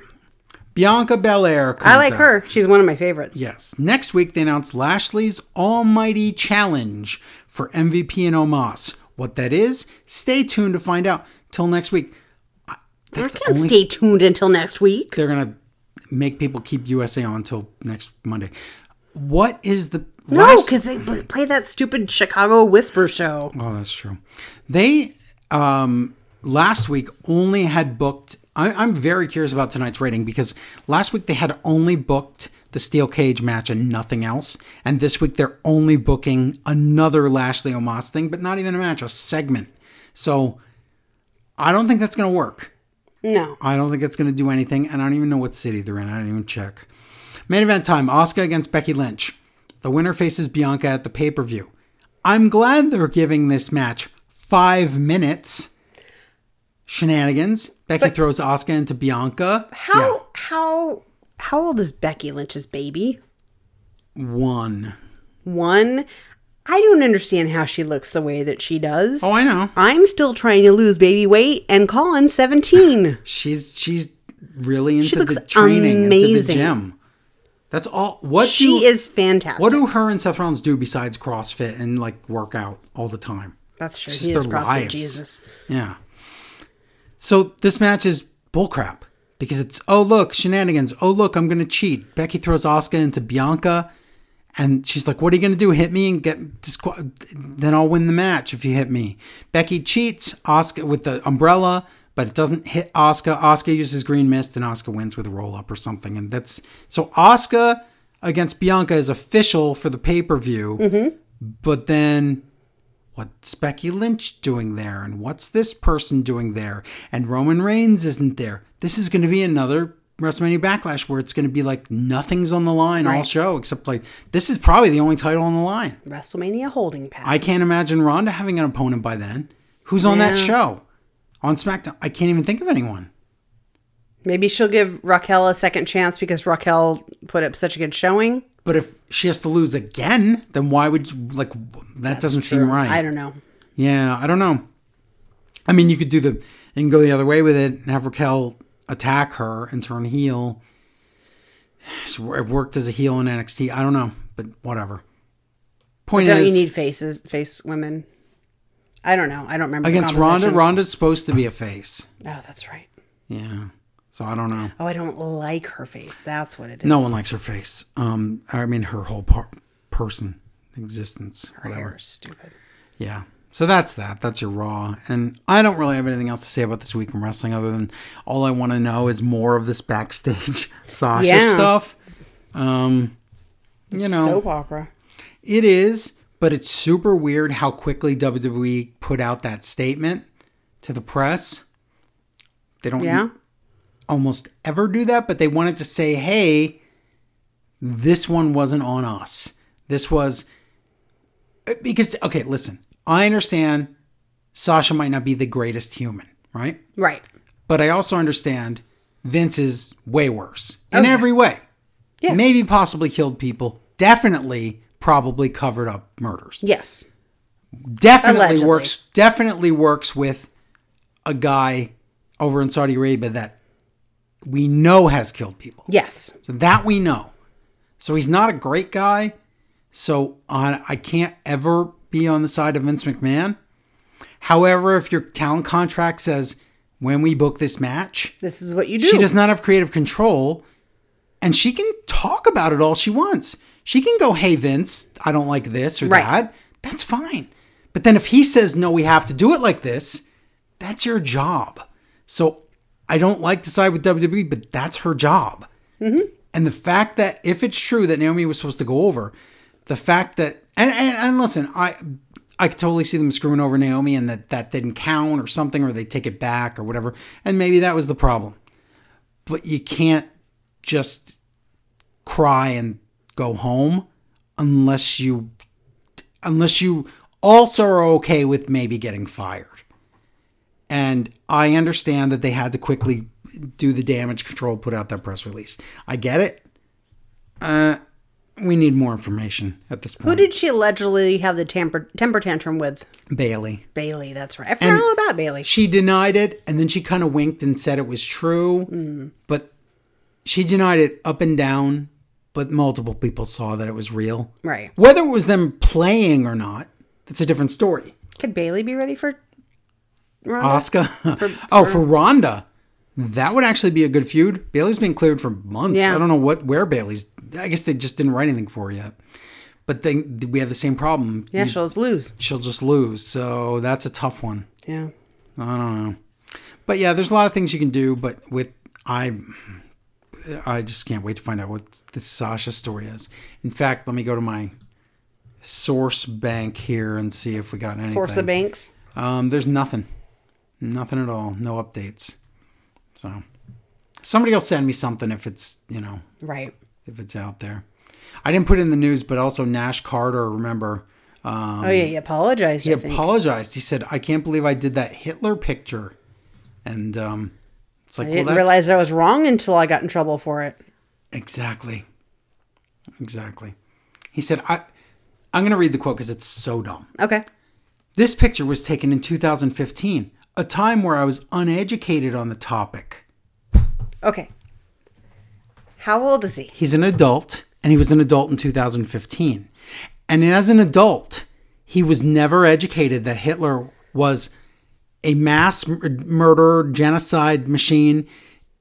Bianca Belair. I like her. She's one of my favorites. Yes. Next week, they announced Lashley's Almighty Challenge for MVP and Omos. What that is, stay tuned to find out. Till next week. I That's can't only- stay tuned until next week. They're going to make people keep USA on until next Monday. What is the No, last- because they play that stupid Chicago Whisper show. Oh, that's true. They um, last week only had booked. I, I'm very curious about tonight's rating because last week they had only booked the steel cage match and nothing else, and this week they're only booking another Lashley Omos thing, but not even a match, a segment. So I don't think that's going to work. No. I don't think it's going to do anything, and I don't even know what city they're in. I didn't even check. Main event time: Asuka against Becky Lynch. The winner faces Bianca at the pay per view. I'm glad they're giving this match five minutes. Shenanigans. Becky throws Asuka into Bianca. How how how old is Becky Lynch's baby? One. One. I don't understand how she looks the way that she does. Oh, I know. I'm still trying to lose baby weight, and Colin's 17. She's she's really into looks the training, into the gym. That's all. What she do, is fantastic. What do her and Seth Rollins do besides CrossFit and like work out all the time? That's true. It's He just is CrossFit lives. Jesus. Yeah. So this match is bullcrap because it's oh look shenanigans. Oh look, I'm gonna cheat. Becky throws Asuka into Bianca, and she's like, "What are you gonna do? Hit me and get disqual- Then I'll win the match if you hit me." Becky cheats Asuka with the umbrella, but it doesn't hit Asuka. Asuka uses green mist, and Asuka wins with a roll up or something. And that's so Asuka against Bianca is official for the pay per view. Mm-hmm. But then what's Becky Lynch doing there? And what's this person doing there? And Roman Reigns isn't there. This is going to be another WrestleMania Backlash where it's going to be like nothing's on the line all Right. show except like this is probably the only title on the line. WrestleMania holding pattern. I can't imagine Ronda having an opponent by then. Who's on that show? On SmackDown? I can't even think of anyone. Maybe she'll give Raquel a second chance because Raquel put up such a good showing. But if she has to lose again, then why would you, like that doesn't seem right? I don't know. Yeah, I don't know. I mean, you could do the, and go the other way with it and have Raquel attack her and turn heel. So It worked as a heel in NXT. I don't know, but whatever. Point Don't is, you need faces, face women? I don't know. I don't remember against Ronda. Ronda's supposed to be a face. Oh, that's right. Yeah, so I don't know. Oh, I don't like her face. That's what it is. No one likes her face. Um, I mean her whole par- person, existence, her whatever. stupid. Yeah. So that's that. That's your Raw. And I don't really have anything else to say about this week in wrestling other than all I want to know is more of this backstage Sasha Yeah. stuff. Um, you know, Soap opera. it is, but it's super weird how quickly WWE put out that statement to the press. They don't Yeah. Almost ever do that, but they wanted to say, hey, this one wasn't on us. This was because, okay, listen, I understand Sasha might not be the greatest human, right? Right. But I also understand Vince is way worse in Okay. every way. Yeah. Maybe possibly killed people, definitely, probably covered up murders Yes. definitely Allegedly. works definitely works with a guy over in Saudi Arabia that we know has killed people. Yes. So that we know. So he's not a great guy. So on, I can't ever be on the side of Vince McMahon. However, if your talent contract says when we book this match, This is what you do. she does not have creative control and she can talk about it all she wants. She can go, hey, Vince, I don't like this or Right. that. That's fine. But then if he says, no, we have to do it like this, that's your job. So I don't like to side with WWE, but that's her job. Mm-hmm. And the fact that if it's true that Naomi was supposed to go over, the fact that and and, and listen, I I could totally see them screwing over Naomi and that that didn't count or something, or they take it back or whatever, and maybe that was the problem. But you can't just cry and go home unless you unless you also are okay with maybe getting fired. And I understand that they had to quickly do the damage control, put out that press release. I get it. Uh, we need more information at this point. Who did she allegedly have the temper, temper tantrum with? Bayley. Bayley. That's right. I forgot all about Bayley. She denied it, and then she kind of winked and said it was true. Mm. But she denied it up and down. But multiple people saw that it was real. Right. Whether it was them playing or not, that's a different story. Could Bayley be ready for Ronda? Asuka. oh, for Ronda, that would actually be a good feud. Bayley's been cleared for months. Yeah. I don't know what where Bayley's. I guess they just didn't write anything for her yet. But then we have the same problem. Yeah, You- she'll just lose. she'll just lose. So that's a tough one. Yeah. I don't know. But yeah, there's a lot of things you can do. But with I, I just can't wait to find out what this Sasha story is. In fact, let me go to my source bank here and see if we got anything. Source of banks. Um, there's nothing, nothing at all. No updates. So somebody will send me something if it's you know Right. if it's out there. I didn't put it in the news, but also Nash Carter. Remember, um, Oh yeah, he apologized. he apologized. He said, "I can't believe I did that Hitler picture," and um, it's like, I well, didn't that's realize I was wrong until I got in trouble for it. exactly, exactly. He said, "I." I'm going to read the quote because it's so dumb. Okay. This picture was taken in 2015, a time where I was uneducated on the topic. Okay. How old is he? He's an adult, and he was an adult in 2015. And as an adult, he was never educated that Hitler was a mass murder, genocide machine,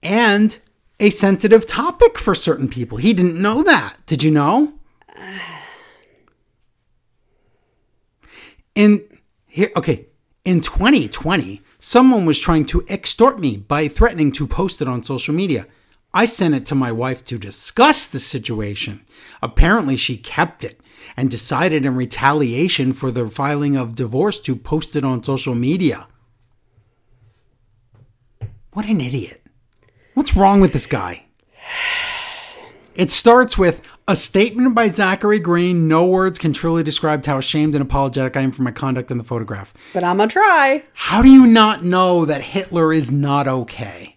and a sensitive topic for certain people. He didn't know that. Did you know? In here, okay, in 2020, someone was trying to extort me by threatening to post it on social media. I sent it to my wife to discuss the situation. Apparently, she kept it. and decided in retaliation for the filing of divorce to post it on social media. What an idiot. What's wrong with this guy? It starts with a statement by Zachary Green. No words can truly describe how ashamed and apologetic I am for my conduct in the photograph. But I'm gonna try. How do you not know that Hitler is not okay?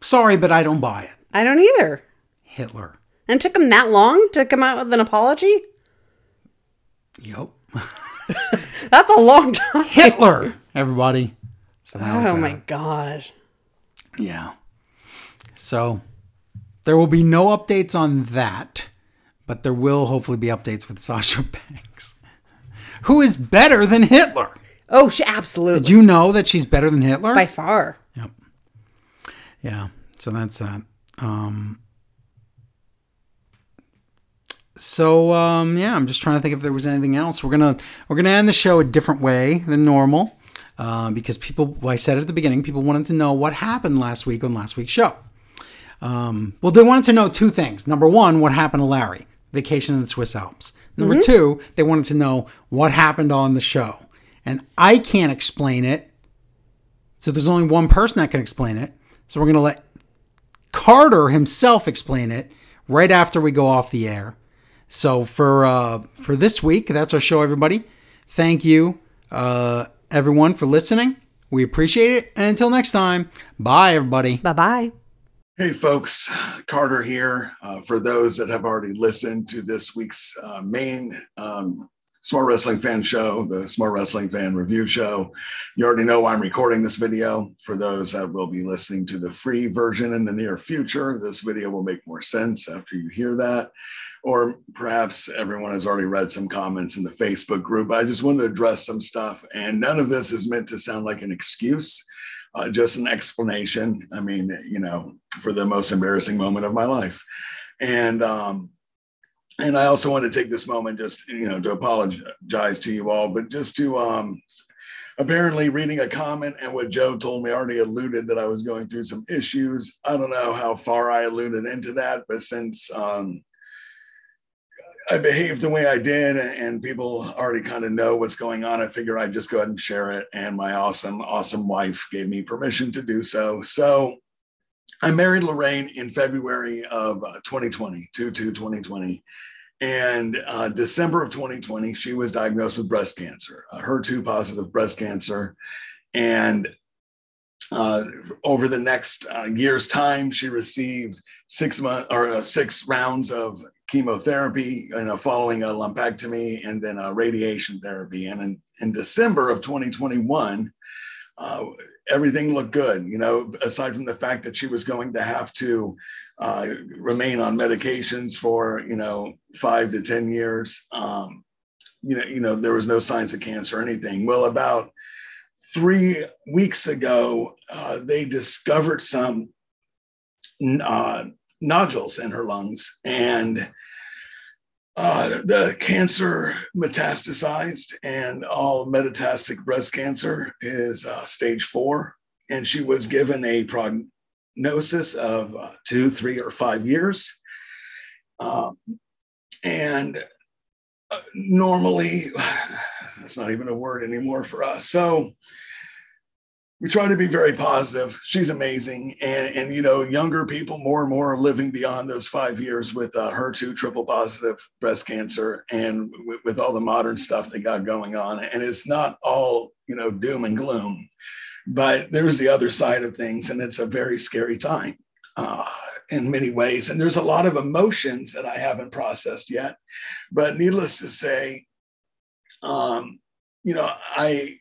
Sorry, but I don't buy it. I don't either. Hitler. And it took him that long to come out with an apology? Yep. That's a long time. Hitler, everybody. So Oh my gosh. Yeah. So there will be no updates on that, but there will hopefully be updates with Sasha Banks, who is better than Hitler. Oh, she absolutely. Did you know that she's better than Hitler? By far. Yep. Yeah. So that's that. Um, so um, yeah, I'm just trying to think if there was anything else. We're gonna we're gonna end the show a different way than normal uh, because people. Well, I said at the beginning. People wanted to know what happened last week on last week's show. Um, well, they wanted to know two things. Number one, what happened to Larry? Vacation in the Swiss Alps. Number two, they wanted to know what happened on the show. And I can't explain it. So there's only one person that can explain it. So we're going to let Carter himself explain it right after we go off the air. So for uh, for this week, that's our show, everybody. Thank you, uh, everyone, for listening. We appreciate it. And until next time, bye, everybody. Bye bye. Hey, folks, Carter here. Uh, for those that have already listened to this week's uh, main um, Smart Wrestling Fan Show, the Smart Wrestling Fan Review Show, you already know I'm recording this video. For those that will be listening to the free version in the near future, this video will make more sense after you hear that. Or perhaps everyone has already read some comments in the Facebook group. I just wanted to address some stuff, and none of this is meant to sound like an excuse uh, just an explanation. I mean, you know, for the most embarrassing moment of my life, and um, and I also want to take this moment just you know to apologize to you all, but just to um, apparently reading a comment and what Joe told me already alluded that I was going through some issues. I don't know how far I alluded into that, but since um, I behaved the way I did, and people already kind of know what's going on. I figure I'd just go ahead and share it. And my awesome, awesome wife gave me permission to do so. So I married Lorraine in February of uh, 2020, 2 2 2020. And uh, December of 2020, she was diagnosed with breast cancer, uh, HER2 positive breast cancer. And uh, over the next uh, year's time, she received six month or uh, six rounds of chemotherapy, you know, following a lumpectomy and then a radiation therapy. And in, in December of 2021, uh, everything looked good, you know, aside from the fact that she was going to have to uh, remain on medications for, you know, five to 10 years. Um, you know, you know, there was no signs of cancer or anything. Well, about three weeks ago, uh, they discovered some uh, nodules in her lungs, and uh, the cancer metastasized, and all metastatic breast cancer is uh, stage four. And she was given a prognosis of uh, two, three, or five years. Um, and uh, normally, that's not even a word anymore for us. So, we try to be very positive. She's amazing, and and you know, younger people more and more are living beyond those five years with uh, HER2 triple positive breast cancer, and with, with all the modern stuff they got going on. And it's not all you know doom and gloom, but there's the other side of things, and it's a very scary time uh, in many ways. And there's a lot of emotions that I haven't processed yet, but needless to say, um, you know, I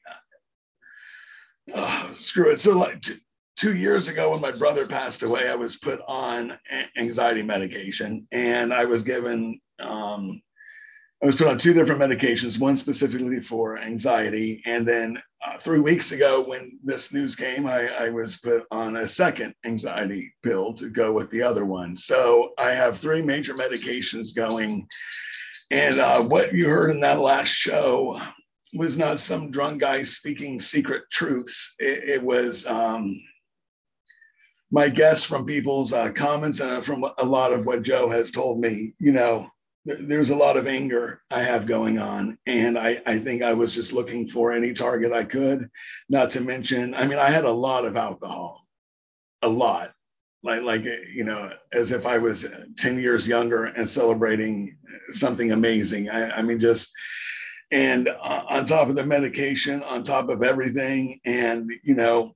oh, screw it. So like t- two years ago when my brother passed away, I was put on a- anxiety medication and I was given, um, I was put on two different medications, one specifically for anxiety. And then uh, three weeks ago, when this news came, I, I was put on a second anxiety pill to go with the other one. So I have three major medications going. And uh, what you heard in that last show was not some drunk guy speaking secret truths. It, it was um, my guess from people's uh, comments and from a lot of what Joe has told me. You know, there's a lot of anger I have going on. And I, I think I was just looking for any target I could, not to mention, I mean, I had a lot of alcohol, a lot. Like, like you know, as if I was 10 years younger and celebrating something amazing. I, I mean, just, and uh, on top of the medication, on top of everything. And, you know,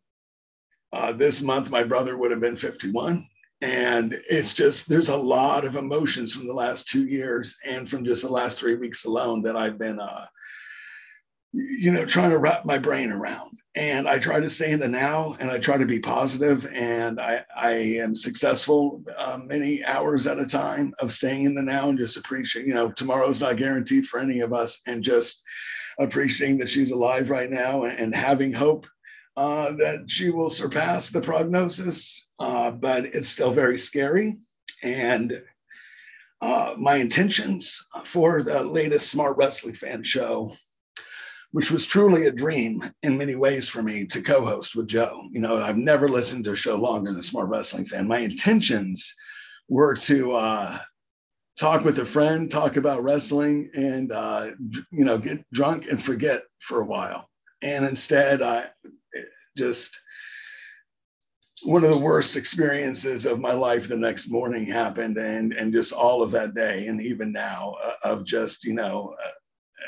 uh, this month, my brother would have been 51 and it's just there's a lot of emotions from the last two years and from just the last three weeks alone that i've been uh you know trying to wrap my brain around and i try to stay in the now and i try to be positive and i i am successful uh, many hours at a time of staying in the now and just appreciating you know tomorrow's not guaranteed for any of us and just appreciating that she's alive right now and, and having hope uh, that she will surpass the prognosis, uh, but it's still very scary. And uh, my intentions for the latest Smart Wrestling Fan show, which was truly a dream in many ways for me to co host with Joe. You know, I've never listened to a show longer than a Smart Wrestling Fan. My intentions were to uh, talk with a friend, talk about wrestling, and, uh, you know, get drunk and forget for a while. And instead, I just one of the worst experiences of my life the next morning happened and and just all of that day and even now uh, of just you know uh,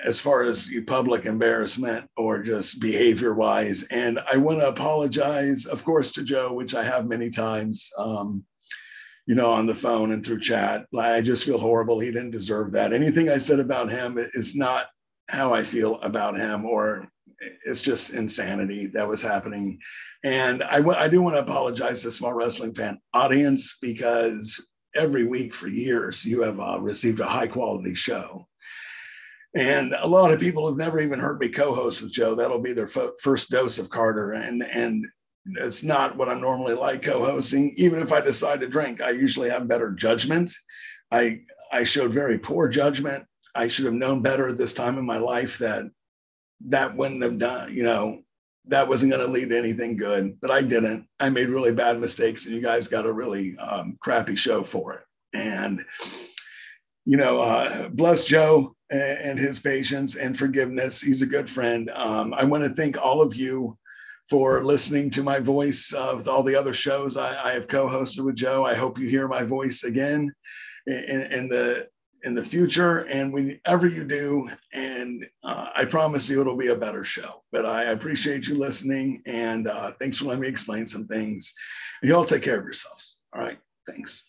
as far as public embarrassment or just behavior wise and i want to apologize of course to joe which i have many times um, you know on the phone and through chat i just feel horrible he didn't deserve that anything i said about him is not how i feel about him or it's just insanity that was happening. And I, w- I do want to apologize to Smart Wrestling fan audience because every week for years you have uh, received a high quality show. And a lot of people have never even heard me co-host with Joe. That'll be their f- first dose of Carter, and and it's not what I'm normally like co-hosting. Even if I decide to drink, I usually have better judgment. I I showed very poor judgment. I should have known better at this time in my life that that wouldn't have done, you know, that wasn't going to lead to anything good. But I didn't. I made really bad mistakes, and you guys got a really um, crappy show for it. And, you know, uh, bless Joe and his patience and forgiveness. He's a good friend. Um, I want to thank all of you for listening to my voice with all the other shows I, I have co-hosted with Joe. I hope you hear my voice again in, in the in the future and whenever you do. And uh, I promise you it'll be a better show. But I appreciate you listening and uh, thanks for letting me explain some things. You all take care of yourselves. All right. Thanks.